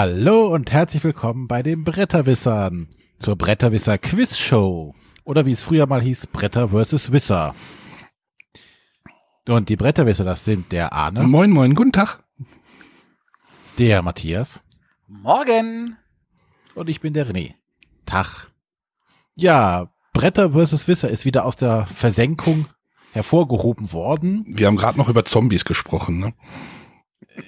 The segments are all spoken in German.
Hallo und herzlich willkommen bei den Bretterwissern zur Bretterwisser Quiz Show oder wie es früher mal hieß, Bretter vs. Wisser. Und die Bretterwisser, das sind der Arne, Moin, moin, guten Tag. der Matthias Morgen. und ich bin der René. Tag. Ja, Bretter vs. Wisser ist wieder aus der Versenkung hervorgehoben worden. Wir haben gerade noch über Zombies gesprochen. Ne?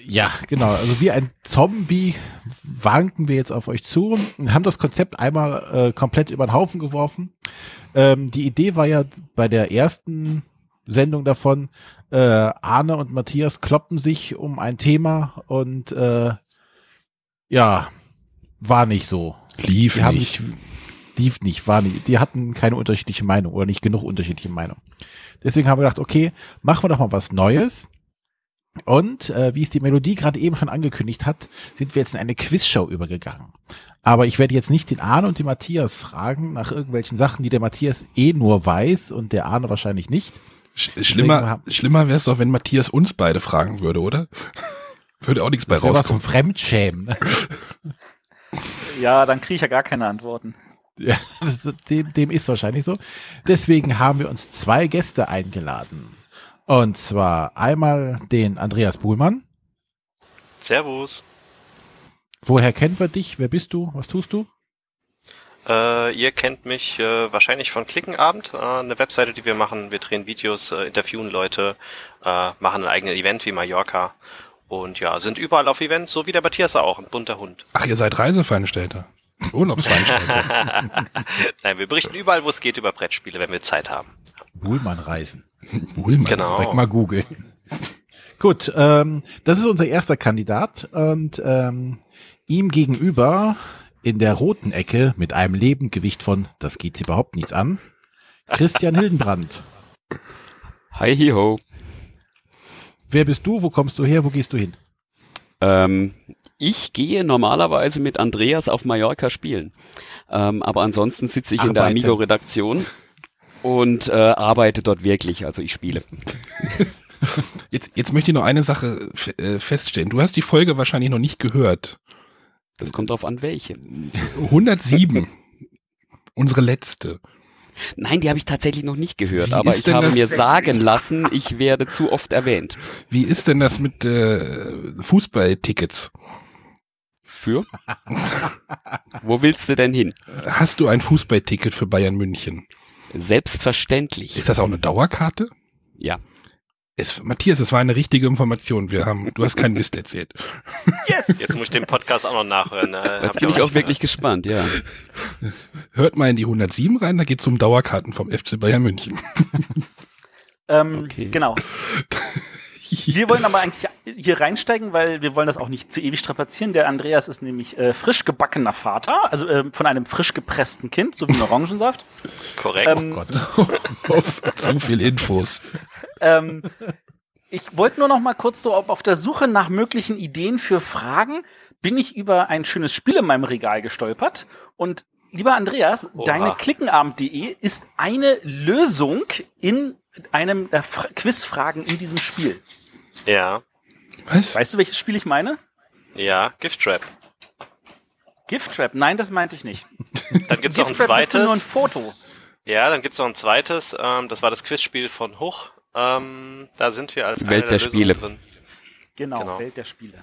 Ja, genau. Also wie ein Zombie wanken wir jetzt auf euch zu und haben das Konzept einmal äh, komplett über den Haufen geworfen. Ähm, die Idee war ja bei der ersten Sendung davon, äh, Arne und Matthias kloppen sich um ein Thema und äh, ja, war nicht so. Lief Die haben nicht. nicht, lief nicht, war nicht. Die hatten keine unterschiedliche Meinung oder nicht genug unterschiedliche Meinung. Deswegen haben wir gedacht, okay, machen wir doch mal was Neues. Und äh, wie es die Melodie gerade eben schon angekündigt hat, sind wir jetzt in eine Quizshow übergegangen. Aber ich werde jetzt nicht den Arne und den Matthias fragen nach irgendwelchen Sachen, die der Matthias eh nur weiß und der Arne wahrscheinlich nicht. Sch schlimmer haben- schlimmer wäre es doch, wenn Matthias uns beide fragen würde, oder? würde auch nichts bei Das wäre was zum rauskommen. Fremdschämen. Ne? Ja, dann kriege ich ja gar keine Antworten. Ja, dem, dem ist wahrscheinlich so. Deswegen haben wir uns zwei Gäste eingeladen. Und zwar einmal den Andreas Buhlmann. Servus. Woher kennen wir dich? Wer bist du? Was tust du? Äh, ihr kennt mich äh, wahrscheinlich von Klickenabend, äh, eine Webseite, die wir machen. Wir drehen Videos, äh, interviewen Leute, äh, machen ein eigenes Event wie Mallorca und ja, sind überall auf Events, so wie der Matthias auch, ein bunter Hund. Ach, ihr seid Reiseveranstalter. Urlaubsveranstalter. Nein, wir berichten überall, wo es geht, über Brettspiele, wenn wir Zeit haben. Buhlmann reisen. Buhlmann. Genau. Direkt mal googeln. Gut, ähm, das ist unser erster Kandidat und ähm, ihm gegenüber in der roten Ecke mit einem Lebendgewicht von, das geht sie überhaupt nichts an, Christian Hildenbrand. Hi, hi, ho. Wer bist du? Wo kommst du her? Wo gehst du hin? Ähm, ich gehe normalerweise mit Andreas auf Mallorca spielen. Ähm, aber ansonsten sitze ich in der. Amigo-Redaktion und äh, arbeite dort wirklich. Also ich spiele. Jetzt, jetzt möchte ich noch eine Sache äh, feststellen. Du hast die Folge wahrscheinlich noch nicht gehört. Das kommt drauf an, welche. 107. Unsere letzte. Nein, die habe ich tatsächlich noch nicht gehört. Wie aber ich habe mir sagen lassen, ich werde zu oft erwähnt. Wie ist denn das mit äh, Fußballtickets? Für? Wo willst du denn hin? Hast du ein Fußballticket für Bayern München? Selbstverständlich. Ist das auch eine Dauerkarte? Ja. Es, Matthias, es war eine richtige Information. Wir haben, du hast keinen Mist erzählt. Yes! Jetzt muss ich den Podcast auch noch nachhören. Äh, Jetzt bin ich auch nicht wirklich gespannt, ja. Hört mal in die 107 rein, da geht es um Dauerkarten vom FC Bayern München. Ähm, Okay. Genau. Wir wollen aber eigentlich hier reinsteigen, weil wir wollen das auch nicht zu ewig strapazieren. Der Andreas ist nämlich äh, frisch gebackener Vater, also äh, von einem frisch gepressten Kind, so wie ein Orangensaft. Korrekt. Ähm, Zu viel Infos. Ähm, ich wollte nur noch mal kurz so, ob auf der Suche nach möglichen Ideen für Fragen bin ich über ein schönes Spiel in meinem Regal gestolpert. Und lieber Andreas, Oha. deine Klickenabend.de ist eine Lösung in einem der Fra Quizfragen in diesem Spiel. Ja, Was? Weißt du, welches Spiel ich meine? ja, Gift Trap. Gift Trap? Nein, das meinte ich nicht. Dann gibt's noch ein Trap ist nur ein zweites. Foto. Ja, dann gibt's noch ein zweites. Ähm, das war das Quizspiel von Hoch. Ähm, da sind wir als Welt der Lösungen Spiele. drin. Genau, Genau. Welt der Spiele.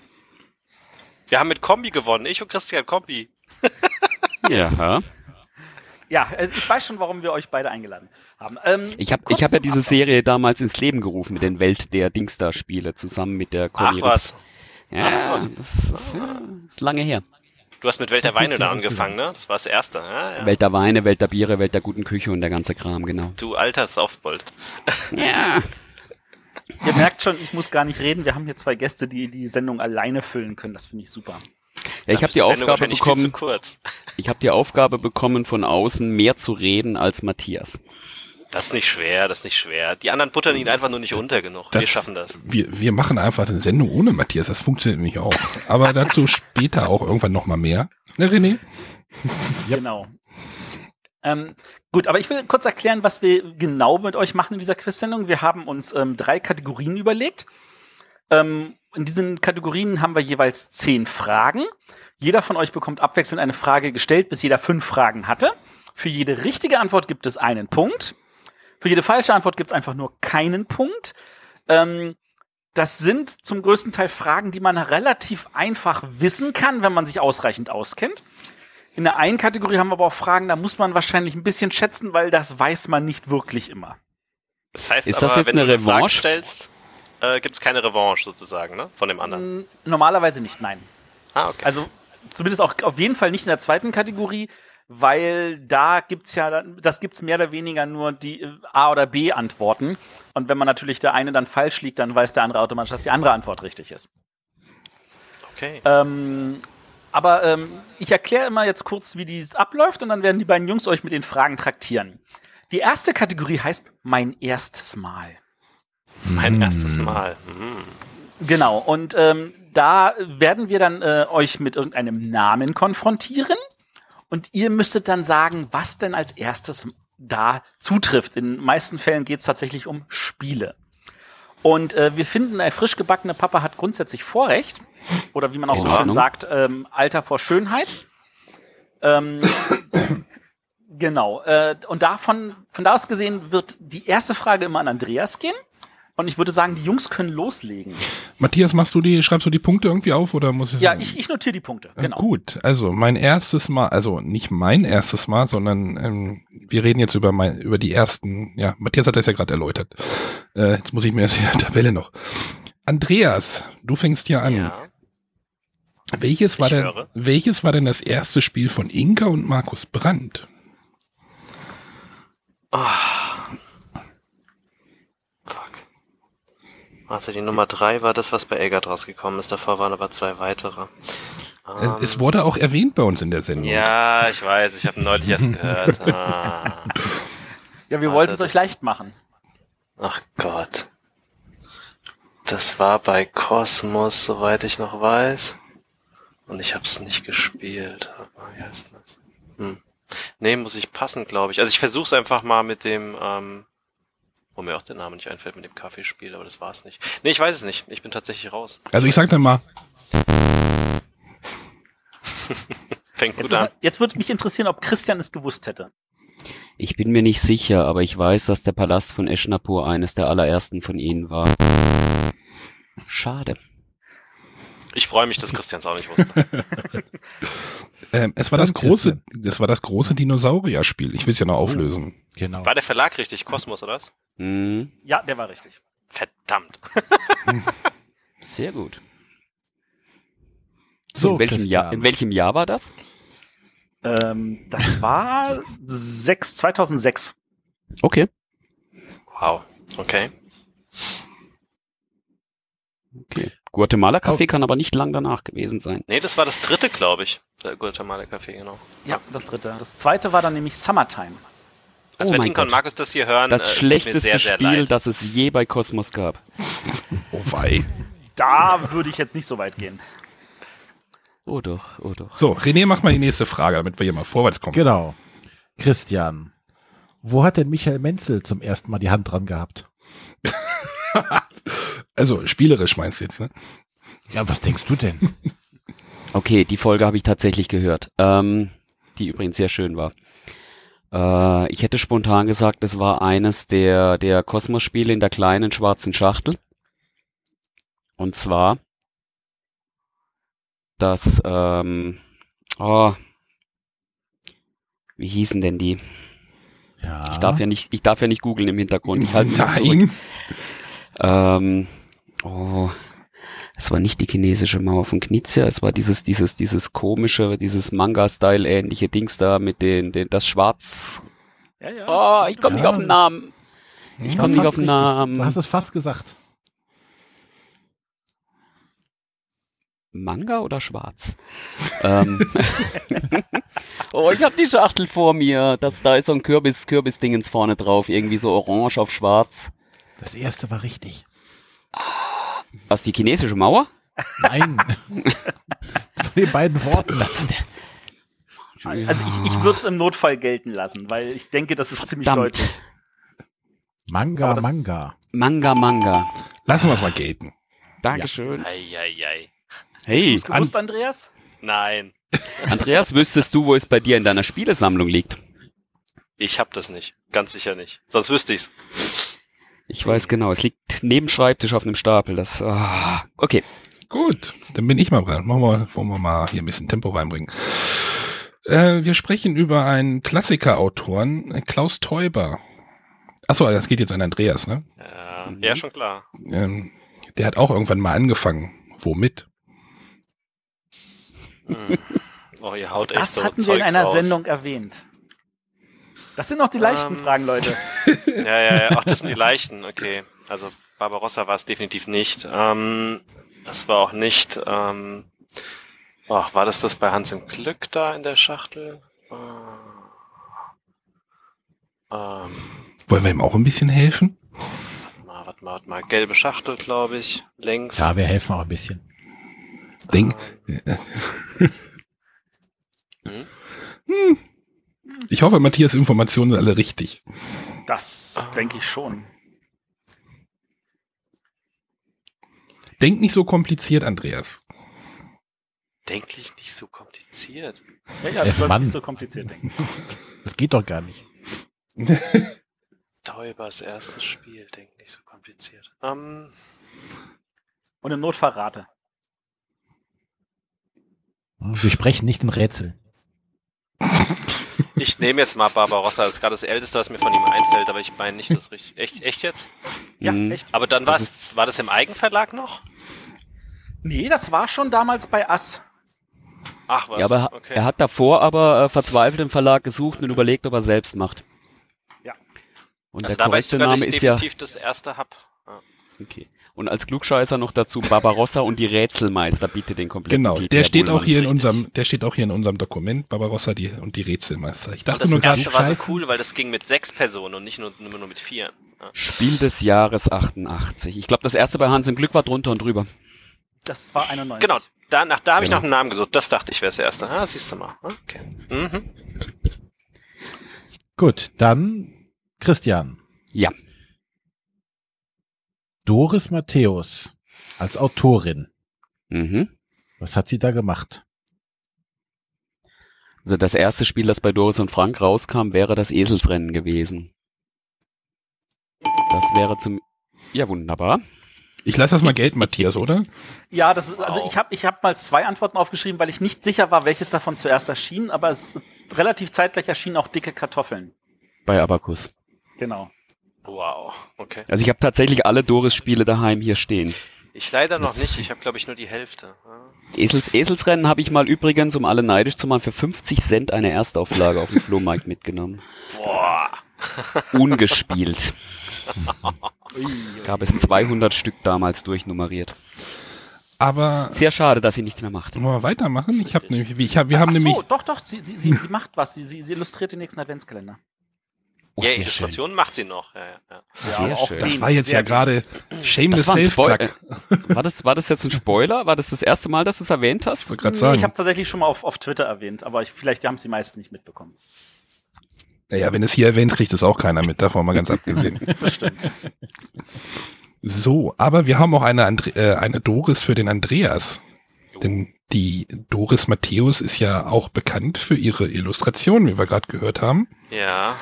Wir haben mit Kombi gewonnen. Ich und Christian Kombi. Ja. Ja, äh, ich weiß schon, warum wir euch beide eingeladen haben. Ähm, Ich habe ich hab ja diese Ablauf. Serie damals ins Leben gerufen mit den Welt der Dingsda-Spiele zusammen mit der Ach Conny was. Ja, das ist, ja, ist lange her. Du hast mit Welt der Weine da angefangen, ne? Das war das erste. Ja, ja. Welt der Weine, Welt der Biere, Welt der guten Küche und der ganze Kram, genau. Du alter Saufbold. Ja. Ihr merkt schon, ich muss gar nicht reden. Wir haben hier zwei Gäste, die die Sendung alleine füllen können. Das finde ich super. Ja ich habe die Aufgabe bekommen, kurz. ich habe die Aufgabe bekommen von außen mehr zu reden als Matthias. Das ist nicht schwer, das ist nicht schwer. Die anderen buttern ihn einfach nur nicht unter genug. wir Das- schaffen das. Wir, wir machen einfach eine Sendung ohne Matthias. Das funktioniert nämlich auch. Aber dazu später auch irgendwann nochmal mehr. Ne, René? Genau. Ähm, gut, aber ich will kurz erklären, was wir genau mit euch machen in dieser Quiz-Sendung. Wir haben uns ähm, drei Kategorien überlegt. Ähm, in diesen Kategorien haben wir jeweils zehn Fragen. Jeder von euch bekommt abwechselnd eine Frage gestellt, bis jeder fünf Fragen hatte. Für jede richtige Antwort gibt es einen Punkt. Für jede falsche Antwort gibt es einfach nur keinen Punkt. Ähm, das sind zum größten Teil Fragen, die man relativ einfach wissen kann, wenn man sich ausreichend auskennt. In der einen Kategorie haben wir aber auch Fragen, da muss man wahrscheinlich ein bisschen schätzen, weil das weiß man nicht wirklich immer. Das heißt Ist aber, das jetzt wenn eine du eine Frage Revanche? stellst, äh, gibt es keine Revanche sozusagen, ne? Von dem anderen. Normalerweise nicht, nein. Ah, okay. Also zumindest auch auf jeden Fall nicht in der zweiten Kategorie, weil da gibt's ja, das gibt's mehr oder weniger nur die äh, A- oder B-Antworten. Und wenn man natürlich der eine dann falsch liegt, dann weiß der andere automatisch, dass die andere Antwort richtig ist. okay. Ähm, aber ähm, ich erkläre immer jetzt kurz, wie dies abläuft und dann werden die beiden Jungs euch mit den Fragen traktieren. Die erste Kategorie heißt Mein erstes Mal. Mein erstes Mal. Mhm. Genau, und ähm, da werden wir dann äh, euch mit irgendeinem Namen konfrontieren und ihr müsstet dann sagen, was denn als erstes da zutrifft. In den meisten Fällen geht es tatsächlich um Spiele. Und äh, wir finden, ein frisch gebackene Papa hat grundsätzlich Vorrecht. Oder wie man auch so schön sagt, ähm, Alter vor Schönheit. Ähm, genau. Äh, und davon, von da aus gesehen, wird die erste Frage immer an Andreas gehen. Und ich würde sagen, die Jungs können loslegen. Matthias, machst du die, schreibst du die Punkte irgendwie auf oder muss es? Ja, ich, ich notiere die Punkte. Äh, Genau. Gut, also mein erstes Mal, also nicht mein erstes Mal, sondern ähm, wir reden jetzt über mein, über die ersten, ja, Matthias hat das ja gerade erläutert. Äh, jetzt muss ich mir jetzt hier Tabelle noch. Andreas, du fängst hier an. Ja. Welches war Ich denn, höre. welches war denn das erste Spiel von Inka und Markus Brandt? Fuck. Warte, die Nummer drei war das, was bei Elgard rausgekommen ist. Davor waren aber zwei weitere. Es, Ähm, es wurde auch erwähnt bei uns in der Sendung. ja, ich weiß, ich habe neulich erst gehört. Ah. Ja, wir wollten es euch leicht machen. Ach Gott. Das war bei Cosmos, soweit ich noch weiß. Und ich habe es nicht gespielt. Mal, Wie heißt das? Hm. Nee, muss ich passen, glaube ich. Also ich versuche es einfach mal mit dem, ähm, wo mir auch der Name nicht einfällt, mit dem Kaffeespiel, aber das war's nicht. Nee, ich weiß es nicht. Ich bin tatsächlich raus. Also ich sag dann mal, Fängt Jetzt, gut ist, an. jetzt würde mich interessieren, ob Christian es gewusst hätte. Ich bin mir nicht sicher, aber ich weiß, dass der Palast von Eschnapur eines der allerersten von ihnen war. Schade. Ich freue mich, dass Christian es auch nicht wusste. ähm, es war Dann das große, Christian. das war das große Dinosaurier-Spiel. Ich will es ja noch auflösen. Genau. War der Verlag richtig? Kosmos, oder was? Mhm. Ja, der war richtig. Verdammt. Sehr gut. So, in, welchem. Jahr, in welchem Jahr war das? Ähm, das war 6, 2006. Okay. Wow. Okay. okay. Guatemala Café kann aber nicht lang danach gewesen sein. Nee, das war das dritte, glaube ich. Der Guatemala Café, genau. Ja, das dritte. Das zweite war dann nämlich Summertime. Also Oh wenn mein Inka und Gott. Markus das hier hören, Das äh, schlechteste sehr, sehr Spiel, leid. das es je bei Cosmos gab. Oh wei. Da würde ich jetzt nicht so weit gehen. Oh doch, oh doch. So, René, mach mal die nächste Frage, damit wir hier mal vorwärts kommen. Genau. Christian, wo hat denn Michael Menzel zum ersten Mal die Hand dran gehabt? Also spielerisch meinst du jetzt, ne? Ja, was denkst du denn? Okay, die Folge habe ich tatsächlich gehört, ähm, die übrigens sehr schön war. Äh, ich hätte spontan gesagt, es war eines der, der Kosmos-Spiele in der kleinen schwarzen Schachtel. Und zwar das, ähm, oh, wie hießen denn die? Ja. Ich darf ja nicht, ich darf ja nicht googeln im Hintergrund. Ich halte mich zurück. Ähm, oh, es war nicht die chinesische Mauer von Knizia, es war dieses, dieses, dieses komische, dieses Manga-Style ähnliche Dings da mit den, den das Schwarz. Ja, ja. Oh, ich komme nicht Ja. auf den Namen. Ich komme nicht auf den richtig. Namen. Du hast es fast gesagt. Manga oder Schwarz? ähm. oh, ich habe die Schachtel vor mir. Das, da ist so ein Kürbis, Kürbis-Dingens vorne drauf. Irgendwie so orange auf schwarz. Das erste war richtig. Was, die chinesische Mauer? Nein. Von den beiden Worten. Also ich, ich würde es im Notfall gelten lassen, weil ich denke, das ist ziemlich Verdammt. deutlich. Manga, das- Manga. Manga, Manga. Lassen wir es mal gelten. Dankeschön. Eieiei. Hast Hey, du's gewusst, Andreas? Nein, Andreas, wüsstest du, wo es bei dir in deiner Spielesammlung liegt? ich hab das nicht. Ganz sicher nicht. Sonst wüsste ich's. Ich weiß genau, es liegt neben Schreibtisch auf einem Stapel. Das, ah, okay. Gut, dann bin ich mal dran. Machen wir, wollen wir mal hier ein bisschen Tempo reinbringen. Äh, wir sprechen über einen Klassikerautoren, äh, Klaus Teuber. Achso, das geht jetzt an Andreas, ne? Ja, Mhm. ja schon klar. Ähm, der hat auch irgendwann mal angefangen. Womit? Hm. Oh, ihr haut echt Das so hatten wir Zeug in einer raus. Sendung erwähnt. Das sind noch die leichten Ähm. Fragen, Leute. Ja, ja, ja. Ach, das sind die leichten. Okay. Also Barbarossa war es definitiv nicht. Ähm, das war auch nicht. Ähm, oh, war das das bei Hans im Glück da in der Schachtel? Äh, ähm, Wollen wir ihm auch ein bisschen helfen? warte mal, warte mal, warte mal. Gelbe Schachtel, glaube ich. Längs. Ja, wir helfen auch ein bisschen. Denk, Hm? Ich hoffe, Matthias Informationen sind alle richtig. Das denke ich schon. Denk nicht so kompliziert, Andreas. Denklich nicht so kompliziert. Ja, ja, du sollst nicht so kompliziert denken. Das geht doch gar nicht. Teubers erstes Spiel, denk nicht so kompliziert. Ähm, Und im Notfall rate. Wir sprechen nicht in Rätsel. ich nehme jetzt mal Barbarossa. Das ist gerade das Älteste, was mir von ihm einfällt, aber ich meine nicht das richtig. Echt, echt jetzt? Ja, Mhm. echt. Aber dann war's, war das im Eigenverlag noch? Nee, das war schon damals bei Ass. Ach was, Ja, aber okay. er hat davor aber äh, verzweifelt im Verlag gesucht und überlegt, ob er selbst macht. Ja. Und also der da weiß ich korrekte Name ich ist ja definitiv das erste hab. Ja. okay. Und als Klugscheißer noch dazu Barbarossa und die Rätselmeister bitte den kompletten Genau, Titel. der Herr steht auch hier in richtig. unserem, der steht auch hier in unserem Dokument, Barbarossa die, und die Rätselmeister. Ich Und dachte das nur erste war so cool, weil das ging mit sechs Personen und nicht nur, nur, nur mit vier. Ja. Spiel des Jahres 88. Ich glaube, das erste bei Hans im Glück war drunter und drüber. Das war 91. Genau, danach, da habe ich Genau. noch einen Namen gesucht. Das dachte ich wäre das erste. Ah, siehst du mal. Okay. Mhm. Gut, dann Christian. Ja. Doris Matthäus als Autorin. Mhm. Was hat sie da gemacht? Also das erste Spiel, das bei Doris und Frank rauskam, wäre das Eselsrennen gewesen. Das wäre zum... Ja, wunderbar. ich lasse das mal gelten, Matthias, oder? Ja, das ist, also ich habe ich hab mal zwei Antworten aufgeschrieben, weil ich nicht sicher war, welches davon zuerst erschien, aber es relativ zeitgleich erschienen auch dicke Kartoffeln. Bei Abacus. Genau. Wow. Okay. Also ich habe tatsächlich alle Doris-Spiele daheim hier stehen. Ich leider noch Das- nicht. Ich habe, glaube ich, nur die Hälfte. Esels, Eselsrennen habe ich mal übrigens, um alle neidisch zu machen, für 50 Cent eine Erstauflage auf dem Flohmarkt mitgenommen. Boah. Ungespielt. Gab es 200 Stück damals durchnummeriert. Aber Sehr schade, dass sie nichts mehr macht. wollen wir weitermachen? Ich habe nämlich, ich hab, wir haben Ach nämlich, so, doch, doch, sie, sie, sie, sie macht was. Sie, sie, sie illustriert den nächsten Adventskalender. Oh, ja, Illustrationen macht sie noch. Ja, ja, ja. Sehr auch schön. das war jetzt sehr ja gerade shameless Das war ein Spoiler. Self-Plug. War das, war das jetzt ein Spoiler? War das das erste Mal, dass du es erwähnt Ich hast? wollte gerade Nee, sagen. ich habe tatsächlich schon mal auf, auf Twitter erwähnt, aber ich, vielleicht haben es die meisten nicht mitbekommen. Naja, wenn es hier erwähnt, kriegt es auch keiner mit, davon mal ganz abgesehen. Das stimmt. So, aber wir haben auch eine, Andre äh, eine Doris für den Andreas. Denn die Doris Matthäus ist ja auch bekannt für ihre Illustrationen, wie wir gerade gehört haben. Ja.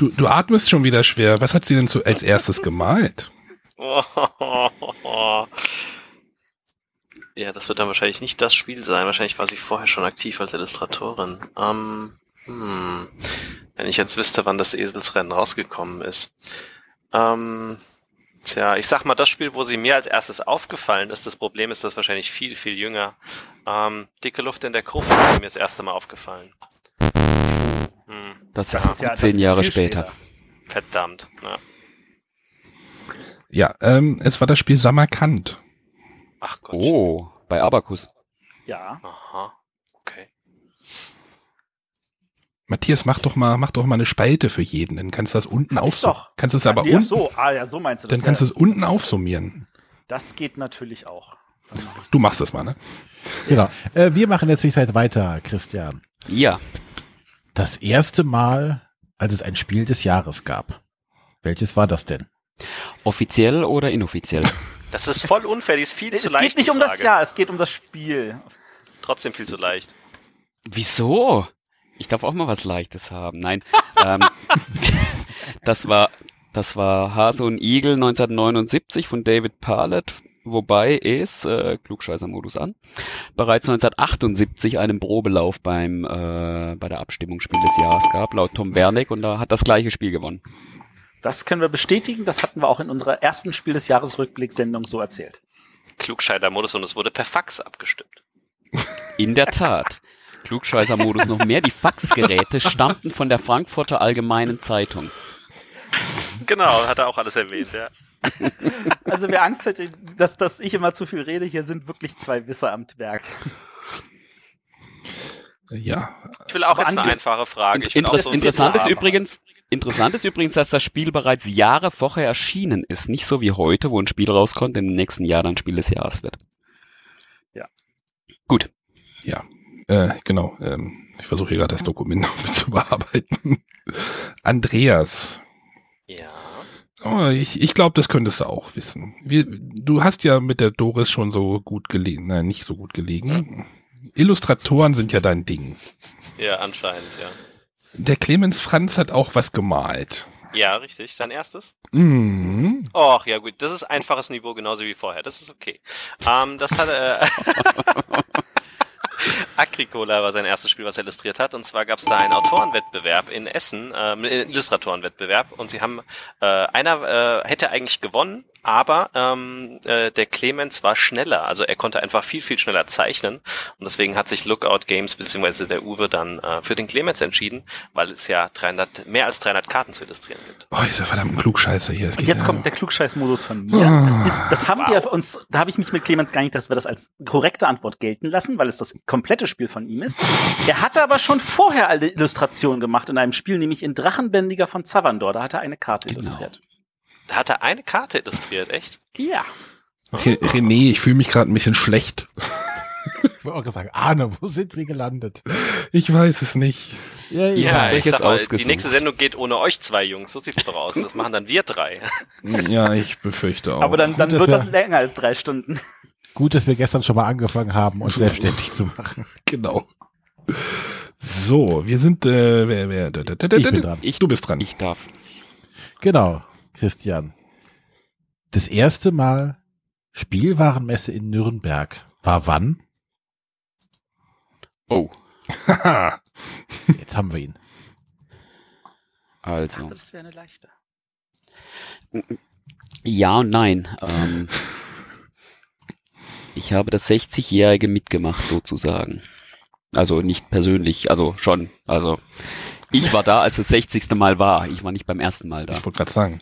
Du, du atmest schon wieder schwer. Was hat sie denn so als erstes gemalt? Ja, das wird dann wahrscheinlich nicht das Spiel sein. Wahrscheinlich war sie vorher schon aktiv als Illustratorin. Ähm, hm. Wenn ich jetzt wüsste, wann das Eselsrennen rausgekommen ist. Ähm, tja, ich sag mal, das Spiel, wo sie mir als erstes aufgefallen ist, das Problem ist, das wahrscheinlich viel, viel jünger. Ähm, Dicke Luft in der Gruft ist mir das erste Mal aufgefallen. Hm, Das, Das ist ja- das zehn ist Jahre viel später. verdammt. Ja. Ja, ähm, es war das Spiel Samarkand. Ach Gott. Oh, bei Abacus. Ja. Aha. Okay. Matthias, mach doch mal, mach doch mal eine Spalte für jeden. Dann kannst du das unten aufsummieren. Kannst du es aber nee, ach unten, so, ah ja, so meinst du das. dann kannst du ja. es unten aufsummieren. Das geht natürlich auch. Das mach. Du machst das mal, ne? Genau. Äh, wir machen jetzt Zwischenzeit weiter, Christian. Ja, Das erste Mal, als es ein Spiel des Jahres gab. Welches war das denn? offiziell oder inoffiziell? Das ist voll unfair, die ist viel zu Es leicht. geht nicht um das. Jahr, es geht um das Spiel. Trotzdem viel zu leicht. Wieso? Ich darf auch mal was Leichtes haben. Nein, ähm, das war das war Hase und Igel 1979 von David Parlett, wobei es, äh, Klugscheißer-Modus an, bereits 1978 einen Probelauf beim äh, bei der Abstimmung Spiel des Jahres gab, laut Tom Wernick, und da hat das gleiche Spiel gewonnen. Das können wir bestätigen. Das hatten wir auch in unserer ersten Spiel des Jahres Rückblick-Sendung so erzählt. Klugscheider-Modus und es wurde per Fax abgestimmt. In der Tat. Klugscheißer-Modus noch mehr. Die Faxgeräte stammten von der Frankfurter Allgemeinen Zeitung. Genau, hat er auch alles erwähnt, ja. Also wer Angst hätte, dass, dass ich immer zu viel rede, hier sind wirklich zwei Wisser am Werk. Ja, Ich will auch Aber jetzt eine einfache Frage. Ich Inter auch so interessant ist übrigens, interessant ist übrigens, dass das Spiel bereits Jahre vorher erschienen ist. Nicht so wie heute, wo ein Spiel rauskommt, im nächsten Jahr dann Spiel des Jahres wird. ja, äh, genau. Ähm, ich versuche hier gerade das Dokument noch mit zu bearbeiten. Andreas, Ja. Oh, ich, ich glaube, das könntest du auch wissen. Wir, du hast ja mit der Doris schon so gut gelegen, nein, nicht so gut gelegen. Illustratoren sind ja dein Ding. Ja, anscheinend, ja. Der Clemens Franz hat auch was gemalt. Ja, richtig. Sein erstes? Mhm. Och, ja gut. Das ist einfaches Niveau, genauso wie vorher. Das ist okay. Ähm, das hat äh, Agricola war sein erstes Spiel, was er illustriert hat. Und zwar gab es da einen Autorenwettbewerb in Essen, ähm, einen Illustratorenwettbewerb. Und sie haben, äh, einer äh, hätte eigentlich gewonnen, aber ähm, äh, der Clemens war schneller. Also er konnte einfach viel, viel schneller zeichnen. Und deswegen hat sich Lookout Games beziehungsweise der Uwe dann äh, für den Clemens entschieden, weil es ja 300, mehr als 300 Karten zu illustrieren gibt. Oh, ist ja verdammt ein Klugscheißer hier. Und jetzt ja- kommt der Klugscheiß-Modus von mir. Ah. Das, ist, das haben wir uns, da habe ich mich mit Clemens geeinigt, dass wir das als korrekte Antwort gelten lassen, weil es das komplette Spiel von ihm ist. Er hatte aber schon vorher eine Illustration gemacht in einem Spiel, nämlich in Drachenbändiger von Zavandor. Da hat er eine Karte Genau. illustriert. Da hat er eine Karte illustriert, echt? Ja. Re- René, ich fühle mich gerade ein bisschen schlecht. Ich wollte auch gesagt, Arne, wo sind wir gelandet? Ich weiß es nicht. Ja, Ja, ich jetzt sag mal, die nächste Sendung geht ohne euch zwei Jungs. So sieht's doch aus. Das machen dann wir drei. Ja, ich befürchte auch. Aber dann, dann Gut, wird das länger als drei Stunden. Gut, dass wir gestern schon mal angefangen haben, uns selbstständig zu machen. Genau. So, wir sind, äh, wer, wer, da, da, da, da, Ich bin da, dran. Ich, du bist dran. ich darf. Genau, Christian. Das erste Mal Spielwarenmesse in Nürnberg war wann? Oh, Haha. Jetzt haben wir ihn. also. Das wäre eine leichte. Ja und nein. Ähm, ich habe das 60-Jährige mitgemacht sozusagen. Also nicht persönlich, also schon. Also ich war da, als das 60. Mal war. Ich war nicht beim ersten Mal da. ich wollte gerade sagen.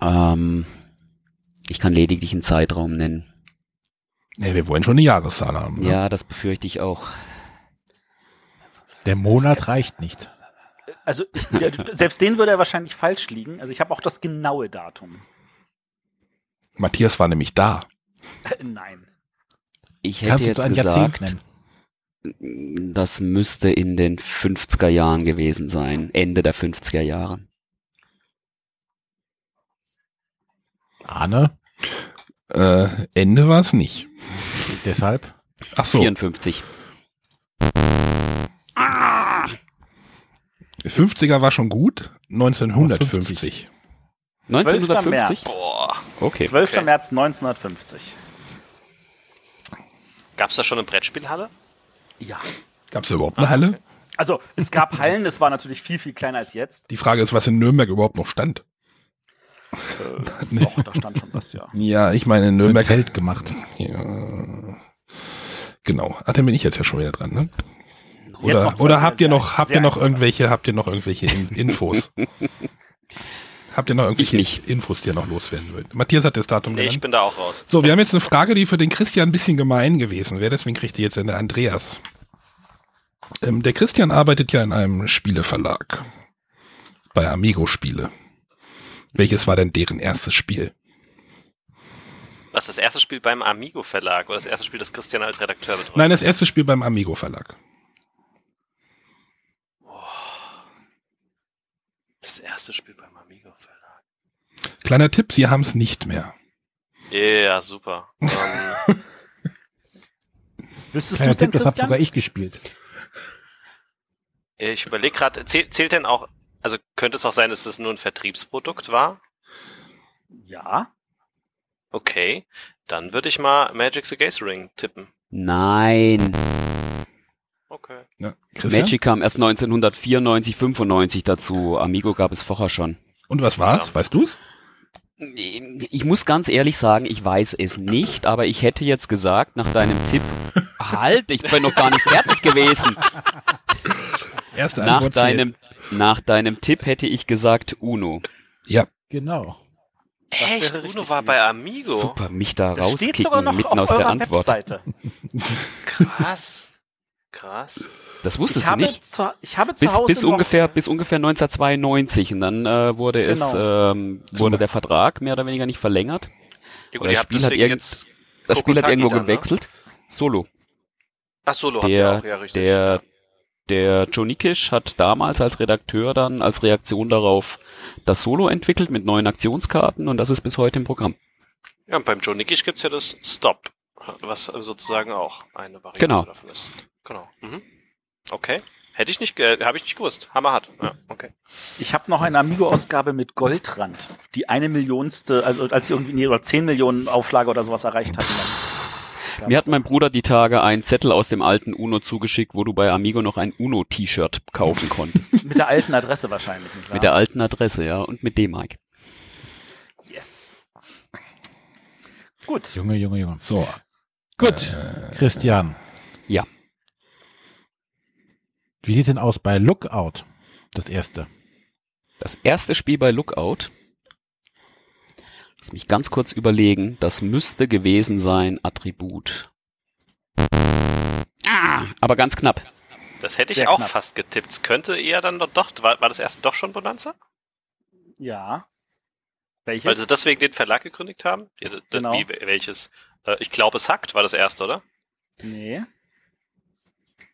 Ähm, ich kann lediglich einen Zeitraum nennen. Nee, wir wollen schon eine Jahreszahl haben. ne? Ja, das befürchte ich auch. Der Monat reicht nicht. Also ich, selbst den würde er wahrscheinlich falsch liegen. Also ich habe auch das genaue Datum. Matthias war nämlich da. Nein. Ich hätte Kannst jetzt ein Jahrzehnt gesagt, nennen? das müsste in den 50er Jahren gewesen sein. Ende der 50er Jahre. Arne, Äh, Ende war es nicht. deshalb? Ach so, 54. 50er war schon gut. 1950. 1950? Boah. Okay. 12. Okay. März 1950. Gab's da schon eine Brettspielhalle? Ja. Gab es überhaupt eine Halle? Also es gab Hallen, es war natürlich viel, viel kleiner als jetzt. Die Frage ist, was in Nürnberg überhaupt noch stand. Äh, Doch, da stand schon was, ja. Ja, ich meine in Nürnberg. Zelt gemacht. Ja. Genau. Ah, dann bin ich jetzt ja schon wieder dran, ne? Oder, oder habt ihr noch, habt ihr noch irgendwelche, habt ihr noch irgendwelche In Infos? habt ihr noch irgendwelche Ich nicht. Infos, die ihr noch loswerden wollt? Matthias hat das Datum Nee, ich genannt. bin da auch raus. So, wir haben jetzt eine Frage, die für den Christian ein bisschen gemein gewesen wäre, deswegen kriegt ihr jetzt eine Andreas. Ähm, der Christian arbeitet ja in einem Spieleverlag. Bei Amigo Spiele. Welches war denn deren erstes Spiel? Was das erste Spiel beim Amigo Verlag oder das erste Spiel, das Christian als Redakteur betreut? Nein, das erste Spiel beim Amigo Verlag. Das erste Spiel beim Amigo Verlag. Kleiner Tipp, sie haben es nicht mehr. Ja, super. ähm, Wüsstest du denn, Tipp, das habe sogar ich gespielt. Ich überlege gerade, zählt, zählt denn auch, also könnte es auch sein, dass es nur ein Vertriebsprodukt war? Ja. Okay, dann würde ich mal Magic the Gathering tippen. Nein. Okay. Ja? Magic kam erst 1994, 95 dazu. Amigo gab es vorher schon. Und was war's? Ja. Weißt du's? Ich muss ganz ehrlich sagen, ich weiß es nicht, aber ich hätte jetzt gesagt, nach deinem Tipp, halt, ich bin noch gar nicht fertig gewesen. Erste Nach deinem, nach deinem Tipp hätte ich gesagt Uno. Ja, Genau. Echt? Uno war bei Amigo? Super, mich da Das steht sogar rauskicken noch mitten auf aus der eurer Antwort. Webseite. Krass. Krass. Das Ich wusstest du habe, nicht? zu, ich habe zu Bis, Hause bis noch, ungefähr bis ungefähr 1992 und dann äh, wurde es Genau. ähm, wurde der Vertrag mehr oder weniger nicht verlängert. Ja, ihr das Spiel hat irgend- jetzt Das Spiel hat irgendwo dann, ne? gewechselt. Solo. Ach, Solo Der auch, ja, richtig. der der Joe Nikisch hat damals als Redakteur dann als Reaktion darauf das Solo entwickelt mit neuen Aktionskarten und das ist bis heute im Programm. ja, und beim Joe Nickisch gibt's ja das Stop, was sozusagen auch eine Variante Genau. davon ist. Genau. Mhm. Okay. Hätte ich nicht, äh, habe ich nicht gewusst. Hammerhart. Ja, okay. ich habe noch eine Amigo-Ausgabe mit Goldrand, die eine Millionste, also als sie irgendwie nee, oder 10 Millionen Auflage oder sowas erreicht hatten. Dann Mir hat mein Bruder die Tage einen Zettel aus dem alten Uno zugeschickt, wo du bei Amigo noch ein Uno-T-Shirt kaufen konntest. mit der alten Adresse wahrscheinlich, nicht wahr? Mit der alten Adresse, ja, und mit D-Mark. yes. Gut. Junge, Junge, Junge. so. Gut. Christian. Ja. Wie sieht denn aus bei Lookout? Das erste. Das erste Spiel bei Lookout. Lass mich ganz kurz überlegen. Das müsste gewesen sein Attribut. Ah, aber ganz knapp. Das hätte ich Sehr auch knapp. fast getippt. Es Könnte eher dann doch, doch war, war das erste doch schon Bonanza? Ja. Welches? Weil sie deswegen den Verlag gegründet haben? Ja, Genau. Wie, welches? Äh, ich glaube, es hackt war das erste, oder? Nee.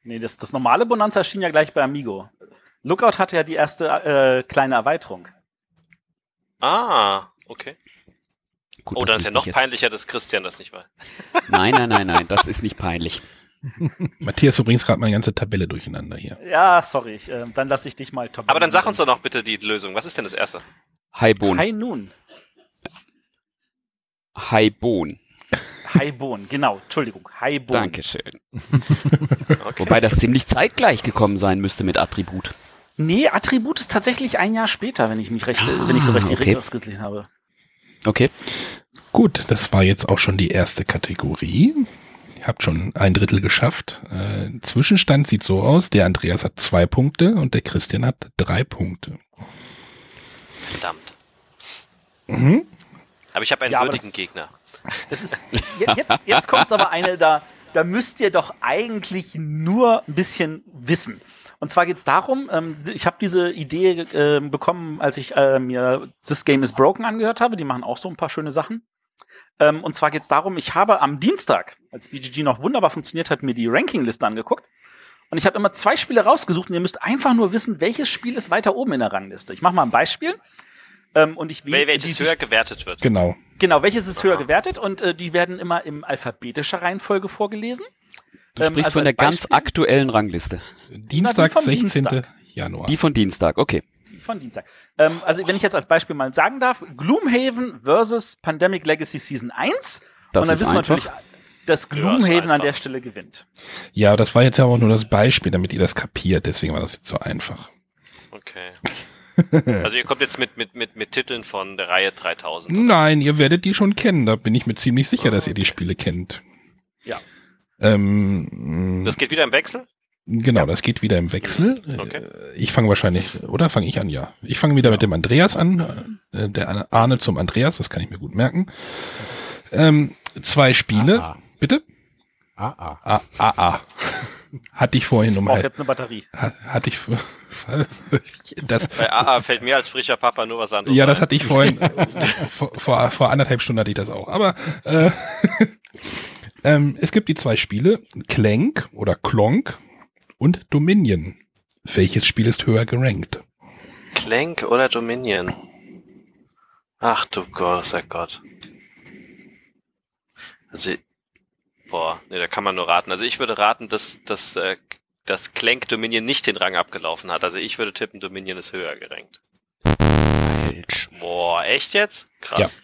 Nee, das, das normale Bonanza erschien ja gleich bei Amigo. Lookout hatte ja die erste äh, kleine Erweiterung. Ah, okay. Gut, Oh, das dann ist ja noch peinlicher, dass Christian das nicht war. Nein, nein, nein, nein, das ist nicht peinlich. Matthias, du bringst gerade meine ganze Tabelle durcheinander hier. Ja, sorry. Ich, äh, dann lasse ich dich mal top. Aber dann sag uns doch noch bitte die Lösung. Was ist denn das erste? Haibon. High Noon. Haibon. Genau. Entschuldigung. High Bone. Dankeschön. Okay. Wobei das ziemlich zeitgleich gekommen sein müsste mit Attribut. Nee, Attribut ist tatsächlich ein Jahr später, wenn ich mich recht, Ah, wenn ich so recht die okay. Regeln gesehen habe. Okay. Gut, das war jetzt auch schon die erste Kategorie. Ihr habt schon ein Drittel geschafft. Äh, Zwischenstand sieht so aus, der Andreas hat zwei Punkte und der Christian hat drei Punkte. Verdammt. Mhm. Aber ich habe einen Ja, würdigen Gegner. Das ist, je- jetzt, jetzt kommt aber eine, da, da müsst ihr doch eigentlich nur ein bisschen wissen. Und zwar geht es darum, ähm, ich habe diese Idee ähm, bekommen, als ich äh, mir This Game is Broken angehört habe. Die machen auch so ein paar schöne Sachen. Ähm, und zwar geht es darum, ich habe am Dienstag, als BGG noch wunderbar funktioniert hat, mir die Rankingliste angeguckt. Und ich habe immer zwei Spiele rausgesucht und ihr müsst einfach nur wissen, welches Spiel ist weiter oben in der Rangliste. Ich mache mal ein Beispiel. Ähm, und ich Wel welches die- höher gewertet wird. Genau. Genau, welches ist höher Aha. gewertet und äh, die werden immer in alphabetischer Reihenfolge vorgelesen. Du Ähm, sprichst also von der ganz aktuellen Rangliste. Dienstag, vom 16. Dienstag. Januar. Die von Dienstag, okay. Die von Dienstag. Ähm, also wenn ich jetzt als Beispiel mal sagen darf, Gloomhaven versus Pandemic Legacy Season 1. Das und dann ist wissen wir natürlich, dass Ja, Gloomhaven an einfach. der Stelle gewinnt. Ja, das war jetzt ja auch nur das Beispiel, damit ihr das kapiert. Deswegen war das jetzt so einfach. Okay. Also ihr kommt jetzt mit, mit, mit, mit Titeln von der Reihe 3000. Nein, ihr werdet die schon kennen. Da bin ich mir ziemlich sicher, dass ihr die Spiele kennt. Ja. Ähm, Das geht wieder im Wechsel? genau, das geht wieder im Wechsel. Okay. Äh, Ich fange wahrscheinlich, oder fange ich an? Ja. Ich fange wieder mit dem Andreas an. Äh, Der Arne zum Andreas, das kann ich mir gut merken. Ähm, zwei Spiele. Ah, ah. Bitte? Ah, ah. Ah, ah, ah. Hatte ich vorhin Ich brauche halb. jetzt eine Batterie. ha- Hatte ich. Das, Bei AA fällt mir als frischer Papa nur was anderes ja, das hatte ich vorhin. vor, vor, vor anderthalb Stunden hatte ich das auch. Aber äh, ähm, es gibt die zwei Spiele, Clank oder Klonk und Dominion. Welches Spiel ist höher gerankt? Clank oder Dominion? Ach du großer Gott. Also, Boah, nee, da kann man nur raten. Also ich würde raten, dass, dass, äh, dass Clank Dominion nicht den Rang abgelaufen hat. Also ich würde tippen, Dominion ist höher gerankt. Falsch. Boah, echt jetzt? Krass.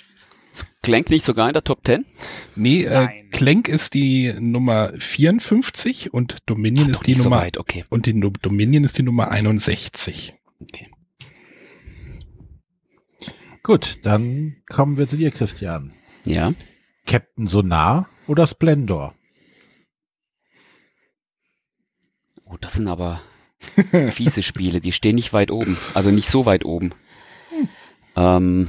Clank nicht sogar in der Top 10? Nee, äh, Nein. Clank ist die Nummer 54 und Dominion Ach, ist die nicht so Nummer weit, okay. und die Dominion ist die Nummer 61. okay. Gut, dann kommen wir zu dir, Christian. Ja. Captain Sonar oder Splendor? Oh, das sind aber fiese Spiele. Die stehen nicht weit oben. Also nicht so weit oben. Ähm,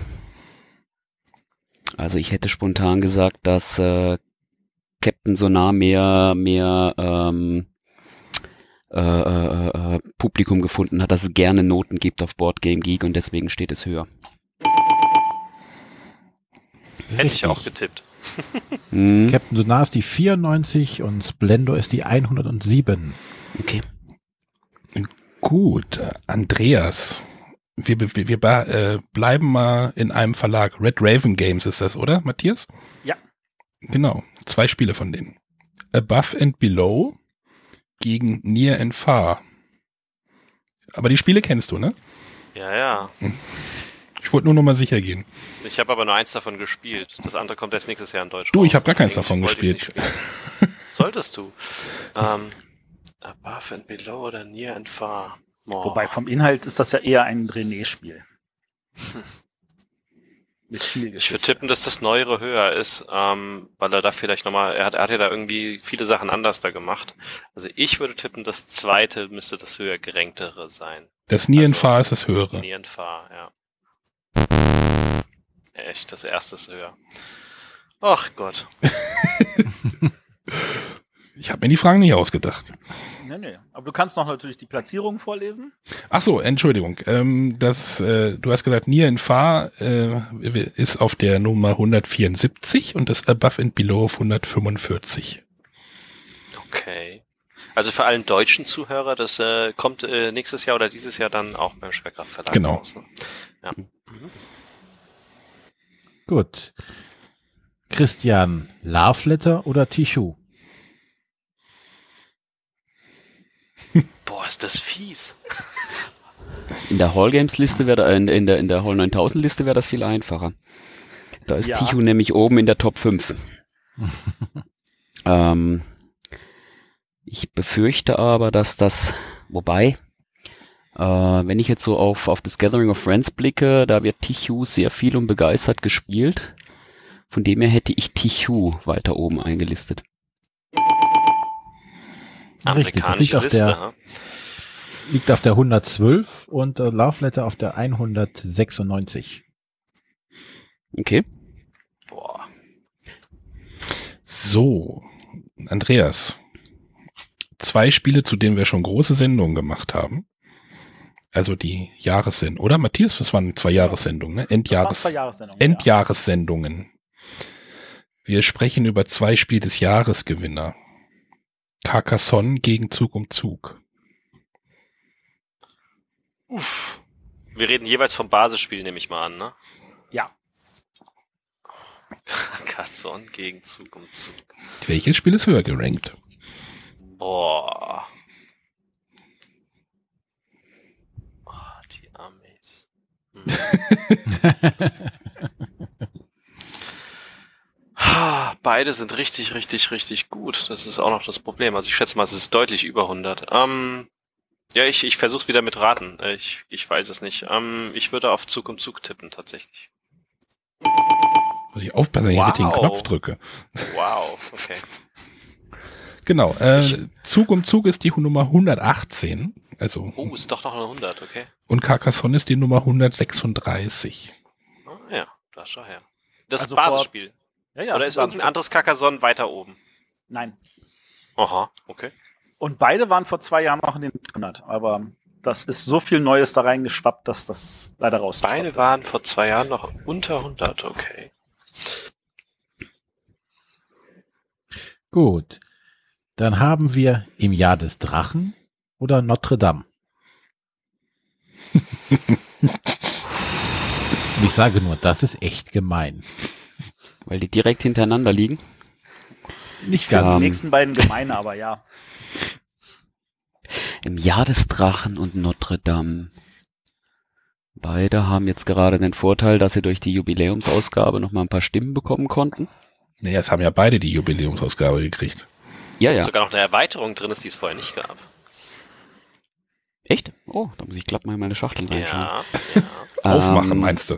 also ich hätte spontan gesagt, dass äh, Captain Sonar mehr, mehr ähm, äh, äh, äh, Publikum gefunden hat, dass es gerne Noten gibt auf Board Game Geek und deswegen steht es höher. Hätte ich auch getippt. Hm, Captain Sonar ist die 94 und Splendor ist die 107. okay. Gut, Andreas. Wir, wir, wir äh, bleiben mal in einem Verlag. Red Raven Games ist das, oder, Matthias? Ja. Genau, zwei Spiele von denen. Above and Below gegen Near and Far. Aber die Spiele kennst du, ne? Ja, ja. Ich wollte nur noch mal sicher gehen. Ich habe aber nur eins davon gespielt. Das andere kommt erst nächstes Jahr in Deutsch. Du, ich habe gar keins davon gespielt. Solltest du. Ähm, above and below oder near and far. Oh. Wobei vom Inhalt ist das ja eher ein René-Spiel. Ich würde tippen, dass das Neuere höher ist, ähm, weil er da vielleicht nochmal, er hat, er hat ja da irgendwie viele Sachen anders da gemacht. Also ich würde tippen, das zweite müsste das höher gerenktere sein. Das Near and Also- Far ist das höhere. Near and far, ja. Echt, das erste ist höher. Ach Gott. Ich habe mir die Fragen nicht ausgedacht. Nee, nee. Aber du kannst noch natürlich die Platzierung vorlesen. Ach so, Entschuldigung. Ähm, das, äh, du hast gesagt, Near and Far äh, ist auf der Nummer 174 und das Above and Below auf 145. Okay. Also für allen deutschen Zuhörer, das äh, kommt äh, nächstes Jahr oder dieses Jahr dann auch beim Schwerkraft Verlag Genau. raus. Ne? Ja. Mhm. Gut. Christian, Love Letter oder Tishu? Boah, ist das fies. In der Hall Games Liste wäre in, in der in der Hall 9000 Liste wäre das viel einfacher. Da ist Ja. Tichu nämlich oben in der Top 5. ähm, ich befürchte aber, dass das, wobei, äh, wenn ich jetzt so auf, auf das Gathering of Friends blicke, da wird Tichu sehr viel und begeistert gespielt. Von dem her hätte ich Tichu weiter oben eingelistet. Richtig, das liegt auf Liste, der- ha? Liegt auf der 112 und äh, Love Letter auf der 196. Okay. Boah. So, Andreas. Zwei Spiele, zu denen wir schon große Sendungen gemacht haben. Also die Jahressendung, oder Matthias? Das waren zwei Jahressendungen, ne? Endjahres, zwei Jahressendungen. ja. Endjahressendungen. Wir sprechen über zwei Spiele des Jahresgewinner. Carcassonne gegen Zug um Zug. Uff. Wir reden jeweils vom Basisspiel, nehme ich mal an, ne? Ja. Carcassonne gegen Zug um Zug. Welches Spiel ist höher gerankt? Boah. Oh, die Amis. Hm. Beide sind richtig, richtig, richtig gut. Das ist auch noch das Problem. Also ich schätze mal, es ist deutlich über 100. Ähm, ja, ich, ich versuche wieder mit Raten. Äh, Ich, ich weiß es nicht. Ähm, ich würde auf Zug um Zug tippen, tatsächlich. Muss ich aufpassen, wenn ich den Wow. Knopf drücke. Wow, okay. Genau, äh, Zug um Zug ist die Nummer 118. Also, Oh, ist doch noch eine 100, okay. und Carcassonne ist die Nummer 136. Ah, ja, da schau her. Das Also Basisspiel. Ja, ja, Oder ist irgendein anderes Carcassonne weiter oben? Nein. Aha, okay. Und beide waren vor zwei Jahren noch in den 100. Aber das ist so viel Neues da reingeschwappt, dass das leider raus Beide waren vor zwei Jahren noch unter 100, okay. Gut. Dann haben wir im Jahr des Drachen oder Notre Dame. Und ich sage nur, das ist echt gemein. Weil die direkt hintereinander liegen. Nicht Ja, ganz. die Ähm, nächsten beiden gemeine, aber ja. Im Jahr des Drachen und Notre Dame. Beide haben jetzt gerade den Vorteil, dass sie durch die Jubiläumsausgabe noch mal ein paar Stimmen bekommen konnten. Naja, es haben ja beide die Jubiläumsausgabe gekriegt. Ja, ja. Sogar noch eine Erweiterung drin ist, die es vorher nicht gab. Echt? Oh, da muss ich glatt mal in meine Schachteln reinschauen. Ja, ja. Aufmachen, Ähm, meinst du?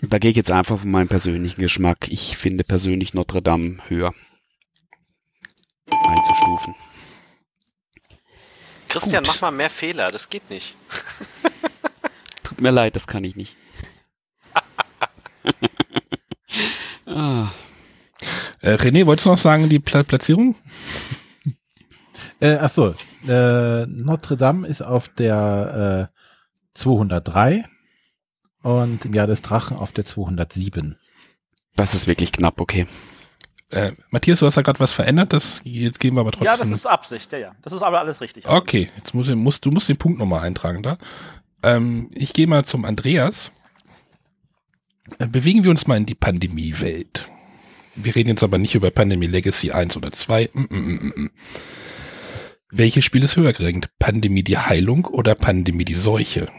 Da gehe ich jetzt einfach von meinem persönlichen Geschmack. Ich finde persönlich Notre Dame höher einzustufen. Christian, Gut. mach mal mehr Fehler, das geht nicht. Tut mir leid, das kann ich nicht. ah, Äh, René, wolltest du noch sagen, die Pla Platzierung? Äh, ach so, äh, Notre Dame ist auf der äh, 203 und im Jahr des Drachen auf der 207. das ist wirklich knapp, okay. Äh, Matthias, du hast da gerade was verändert, das jetzt geben wir aber trotzdem. Ja, das ist Absicht, ja, ja. Das ist aber alles richtig. Okay, jetzt muss, ich- musst, du musst den Punkt nochmal eintragen da. Ähm, ich gehe mal zum Andreas. Äh, bewegen wir uns mal in die Pandemiewelt. Wir reden jetzt aber nicht über Pandemie Legacy 1 oder 2. Mm, mm, mm, mm. Welches Spiel ist höher gerankt? Pandemie die Heilung oder Pandemie die Seuche?